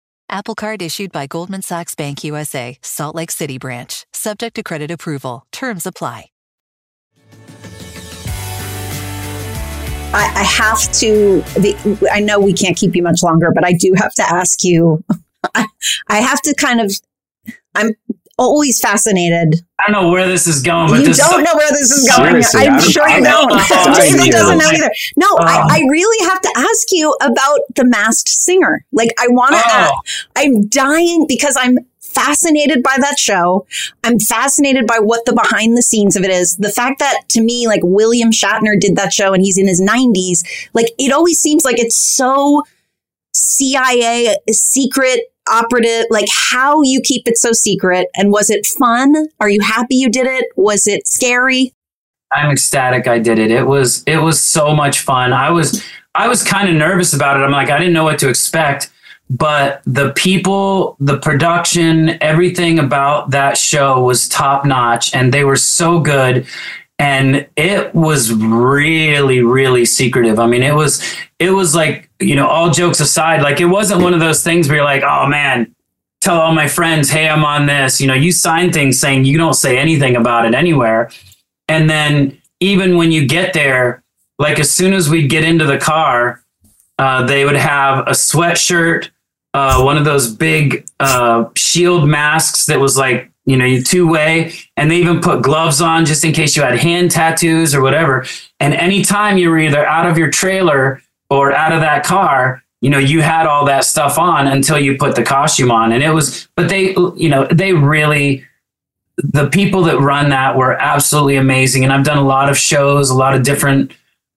Apple Card issued by Goldman Sachs Bank USA, Salt Lake City branch, subject to credit approval. Terms apply. I, I have to. The, I know we can't keep you much longer, but I do have to ask you. I, I have to kind of. I'm always fascinated. I don't know where this is going. But you this don't know where this is going. Seriously, I'm, I'm- sure you I'm- don't. I'm- David I'm- doesn't know either. No, I, Oh. I really have to ask you about the Masked Singer. Like, I want to. Oh. I'm dying because I'm fascinated by that show. I'm fascinated by what the behind the scenes of it is. The fact that to me, like William Shatner did that show and he's in his 90s, like it always seems like it's so CIA secret operative, like how you keep it so secret. And was it fun? Are you happy you did it? Was it scary? I'm ecstatic I did it. It was it was so much fun. I was I was kind of nervous about it. I'm like I didn't know what to expect, but the people, the production, everything about that show was top notch and they were so good and it was really really secretive. I mean, it was it was like, you know, all jokes aside, like it wasn't one of those things where you're like, "Oh man, tell all my friends, hey, I'm on this. You know, you sign things saying you don't say anything about it anywhere. And then even when you get there, like as soon as we'd get into the car, uh, they would have a sweatshirt, uh, one of those big uh, shield masks that was like, you know, two way. And they even put gloves on just in case you had hand tattoos or whatever. And anytime you were either out of your trailer or out of that car, you know, you had all that stuff on until you put the costume on. And it was, but they, you know, they really, the people that run that were absolutely amazing. And I've done a lot of shows, a lot of different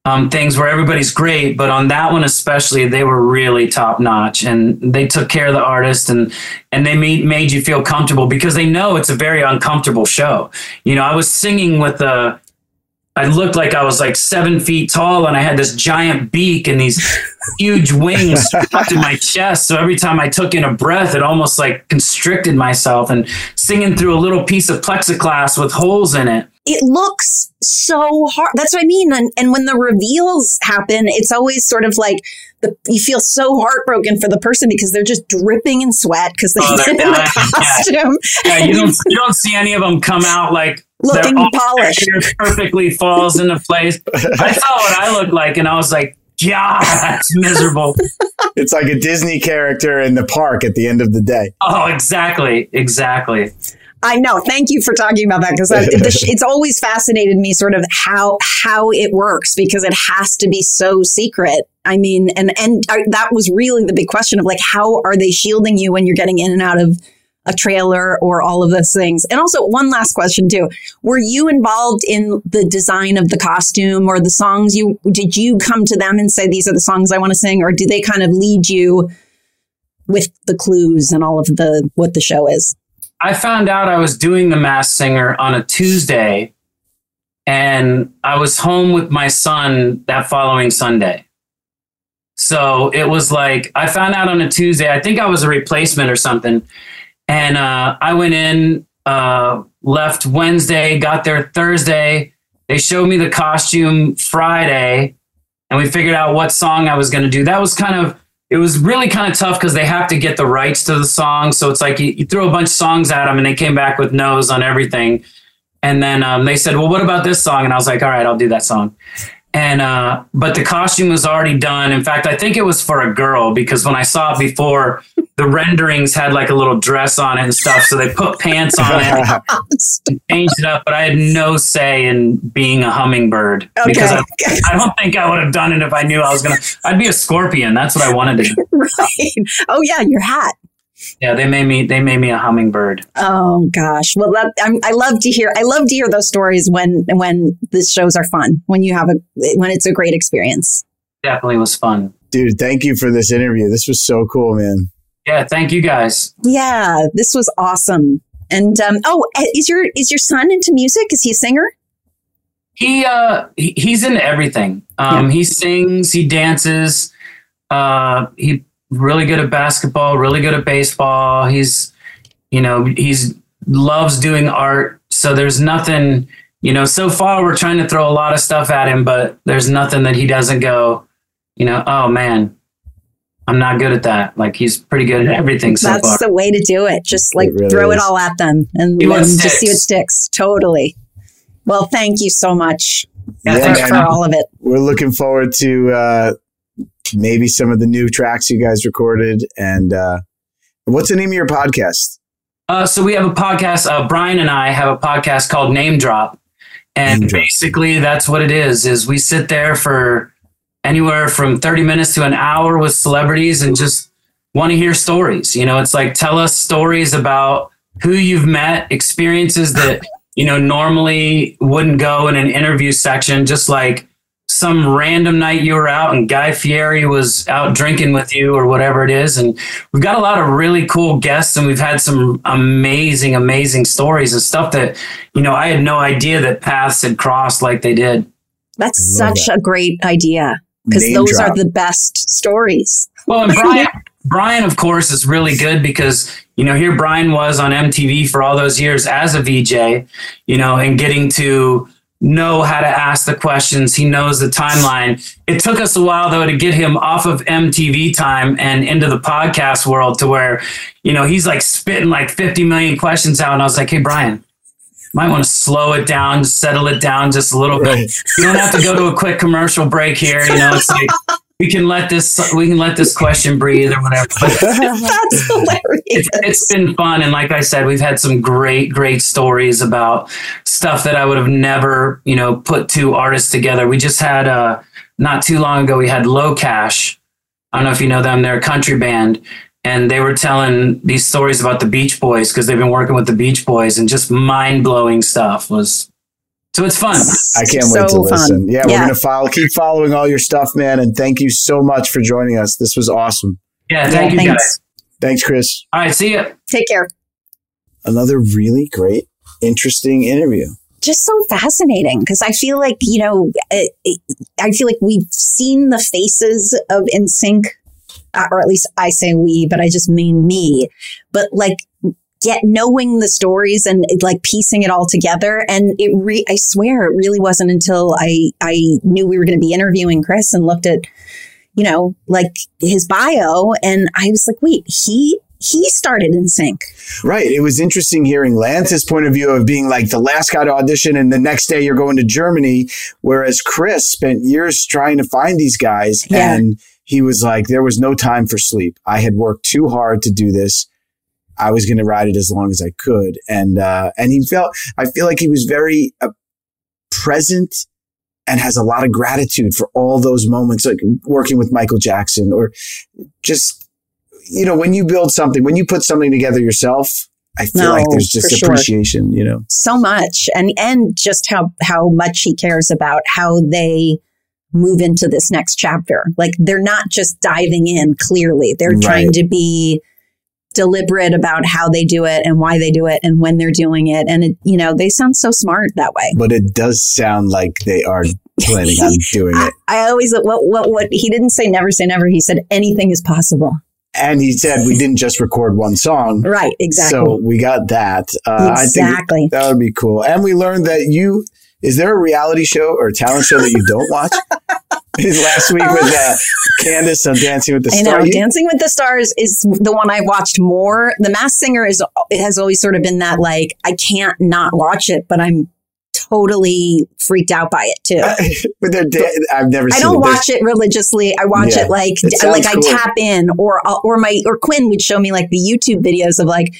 um, things where everybody's great, but on that one especially, they were really top notch, and they took care of the artist and and they made made you feel comfortable because they know it's a very uncomfortable show. You know, I was singing with a. I looked like I was like seven feet tall, and I had this giant beak and these huge wings stuck in my chest. So every time I took in a breath, it almost like constricted myself. And singing through a little piece of plexiglass with holes in it. It looks so hard. That's what I mean. And, and when the reveals happen, it's always sort of like the, you feel so heartbroken for the person because they're just dripping in sweat because they've Oh, they're been in the dying. Yeah. costume. Yeah, you don't you've- don't see any of them come out like Looking polished. their perfectly falls into place. I saw what I looked like, and I was like, "God, that's miserable." It's like a Disney character in the park at the end of the day. Oh, exactly, exactly. I know. Thank you for talking about that because it's always fascinated me, sort of how how it works because it has to be so secret. I mean, and and that was really the big question of like, how are they shielding you when you're getting in and out of a trailer or all of those things? And also, one last question too: Were you involved in the design of the costume or the songs? You did you come to them and say these are the songs I want to sing, or do they kind of lead you with the clues and all of the what the show is? I found out I was doing the Masked Singer on a Tuesday, and I was home with my son that following Sunday. So it was like I found out on a Tuesday. I think I was a replacement or something, and uh, I went in, uh, left Wednesday, got there Thursday. They showed me the costume Friday, and we figured out what song I was going to do. That was kind of it was really kind of tough because they have to get the rights to the song. So it's like you, you throw a bunch of songs at them and they came back with no's on everything. And then um, they said, well, what about this song? And I was like, all right, I'll do that song. And uh, but the costume was already done. In fact, I think it was for a girl because when I saw it before, the renderings had like a little dress on it and stuff. So they put pants on it, and changed it up. But I had no say in being a hummingbird because I, I don't think I would have done it if I knew I was gonna. I'd be a scorpion. That's what I wanted to. do. right. Oh yeah, your hat. Yeah, they made me. They made me a hummingbird. Oh gosh. Well, that, I'm, I love to hear. I love to hear those stories when when the shows are fun. When you have a when it's a great experience. Definitely was fun. Dude, thank you for this interview. This was so cool, man. Yeah, thank you guys. Yeah, this was awesome. And um, oh, is your is your son into music? Is he a singer? He uh he, he's into everything. Um, he sings, he dances. Uh, he really good at basketball, really good at baseball. He's you know he's loves doing art. So there's nothing you know. So far, we're trying to throw a lot of stuff at him, but there's nothing that he doesn't go. You know, oh man, I'm not good at that. Like he's pretty good at everything so That's far. the way to do it. Just like really throw it all at them and, See what and just see what sticks. sticks. Totally. Well, thank you so much. Yeah, Thanks for all of it. We're looking forward to uh, maybe some of the new tracks you guys recorded. And uh, what's the name of your podcast? Uh, so we have a podcast. Uh, Brian and I have a podcast called Name Drop, and Name Drop. basically that's what it is. Is we sit there for anywhere from thirty minutes to an hour with celebrities and just want to hear stories. You know, it's like tell us stories about who you've met, experiences that you know normally wouldn't go in an interview section. Just like some random night you were out and Guy Fieri was out drinking with you or whatever it is. And we've got a lot of really cool guests and we've had some amazing, amazing stories and stuff that, you know, I had no idea that paths had crossed like they did. That's I love such a great idea because those drop. are the best stories. Well, and Brian, Brian, of course, is really good because, you know, here Brian was on MTV for all those years as a VJ, you know, and getting to know how to ask the questions. He knows the timeline. It took us a while, though, to get him off of MTV time and into the podcast world to where, you know, he's like spitting like 50 million questions out. And I was like, hey, Brian, might want to slow it down, settle it down just a little bit. You don't have to go to a quick commercial break here. You know, it's like we can let this we can let this question breathe or whatever. That's hilarious. it's, it's been fun, and like I said, we've had some great, great stories about stuff that I would have never, you know, put two artists together. We just had uh, not too long ago. We had Locash. I don't know if you know them. They're a country band, and they were telling these stories about the Beach Boys because they've been working with the Beach Boys, and just mind blowing stuff was. So it's fun. I can't So wait to fun. listen. Yeah, Yeah. we're gonna follow, keep following all your stuff, man. And thank you so much for joining us. This was awesome. Yeah, thank Yeah, you thanks. guys. Thanks, Chris. All right, see ya. Take care. Another really great, interesting interview. just so fascinating because I feel like you know, it, it, I feel like we've seen the faces of NSYNC, uh, or at least I say we, but I just mean me. But like, get knowing the stories and like piecing it all together, and it re- I swear it really wasn't until I I knew we were going to be interviewing Chris and looked at, you know, like his bio, and I was like, wait, he he started NSYNC. Right. It was interesting hearing Lance's point of view of being like the last guy to audition and the next day you're going to Germany, whereas Chris spent years trying to find these guys Yeah. and he was like, there was no time for sleep. I had worked too hard to do this. I was going to ride it as long as I could. And, uh, and he felt, I feel like he was very uh, present and has a lot of gratitude for all those moments, like working with Michael Jackson or just, you know, when you build something, when you put something together yourself, I feel No, like there's just for sure. appreciation, you know. so much and and just how how much he cares about how they move into this next chapter like they're not just diving in clearly they're Right. trying to be deliberate about how they do it and why they do it and when they're doing it and it you know they sound so smart that way But it does sound like they are planning on doing it. i always what what what he didn't say never say never he said anything is possible And he said we didn't just record one song. right exactly So we got that. Uh, I Exactly. think that would be cool. And we learned that you, is there a reality show or talent show that you don't watch? Last week with uh, Candace on Dancing with the Stars. I know You- Dancing with the Stars is the one I've watched more. The Masked Singer is it has always sort of been that like I can't not watch it, but I'm totally freaked out by it too. but they're da- I've never. I don't it. watch it religiously. I watch Yeah. it like It like cool. I tap in, or or my or Quinn would show me like the YouTube videos of like.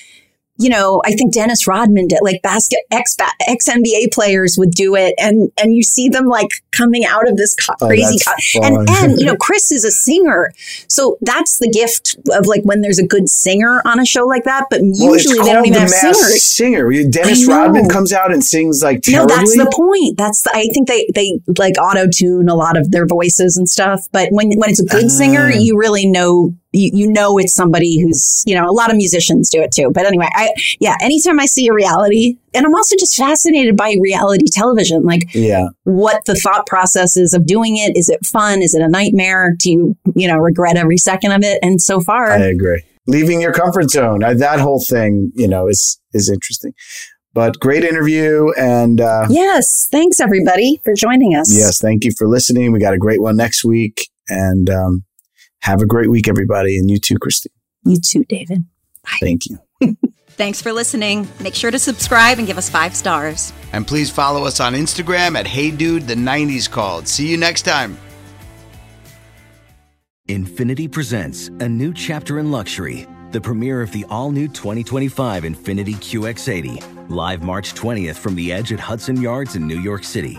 You know, I think Dennis Rodman did like basket ex ex NBA players would do it, and and you see them like coming out of this co- Oh, crazy, that's co- and and you know, Chris is a singer, so that's the gift of like when there's a good singer on a show like that. But Well, usually they don't even the have singers. Singer. Dennis Rodman comes out and sings like No, that's the point. That's the, I think they they like auto tune a lot of their voices and stuff. But when when it's a good singer, Ah. you really know you, you know it's somebody who's you know a lot of musicians do it too. But anyway, I yeah, anytime I see a reality, and I'm also just fascinated by reality television, like yeah. what the thought process is of doing it. Is it fun? Is it a nightmare? Do you you know regret every second of it? And so far, I agree. Leaving your comfort zone. That whole thing, you know, is is interesting. But great interview, and uh, yes, thanks everybody for joining us. yes, thank you for listening. We got a great one next week, and um, have a great week, everybody, and you too, Christine. you too, David. Thank you. Thanks for listening. Make sure to subscribe and give us five stars. And please follow us on Instagram at Hey Dude the 90s Called. See you next time. Infiniti presents a new chapter in luxury, the premiere of the all new 2025 Infiniti QX80, live March 20th from the edge at Hudson Yards in New York City,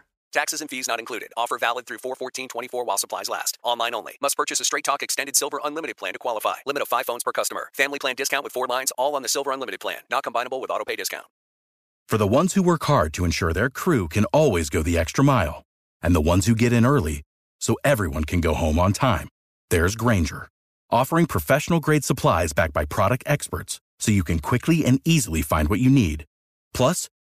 Taxes and fees not included. Offer valid through 41424 while supplies last. Online only. Must purchase a Straight Talk Extended Silver Unlimited plan to qualify. Limit of 5 phones per customer. Family plan discount with 4 lines all on the Silver Unlimited plan. Not combinable with auto pay discount. For the ones who work hard to ensure their crew can always go the extra mile, and the ones who get in early so everyone can go home on time, there's Grainger, offering professional grade supplies backed by product experts so you can quickly and easily find what you need. Plus,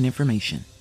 important information.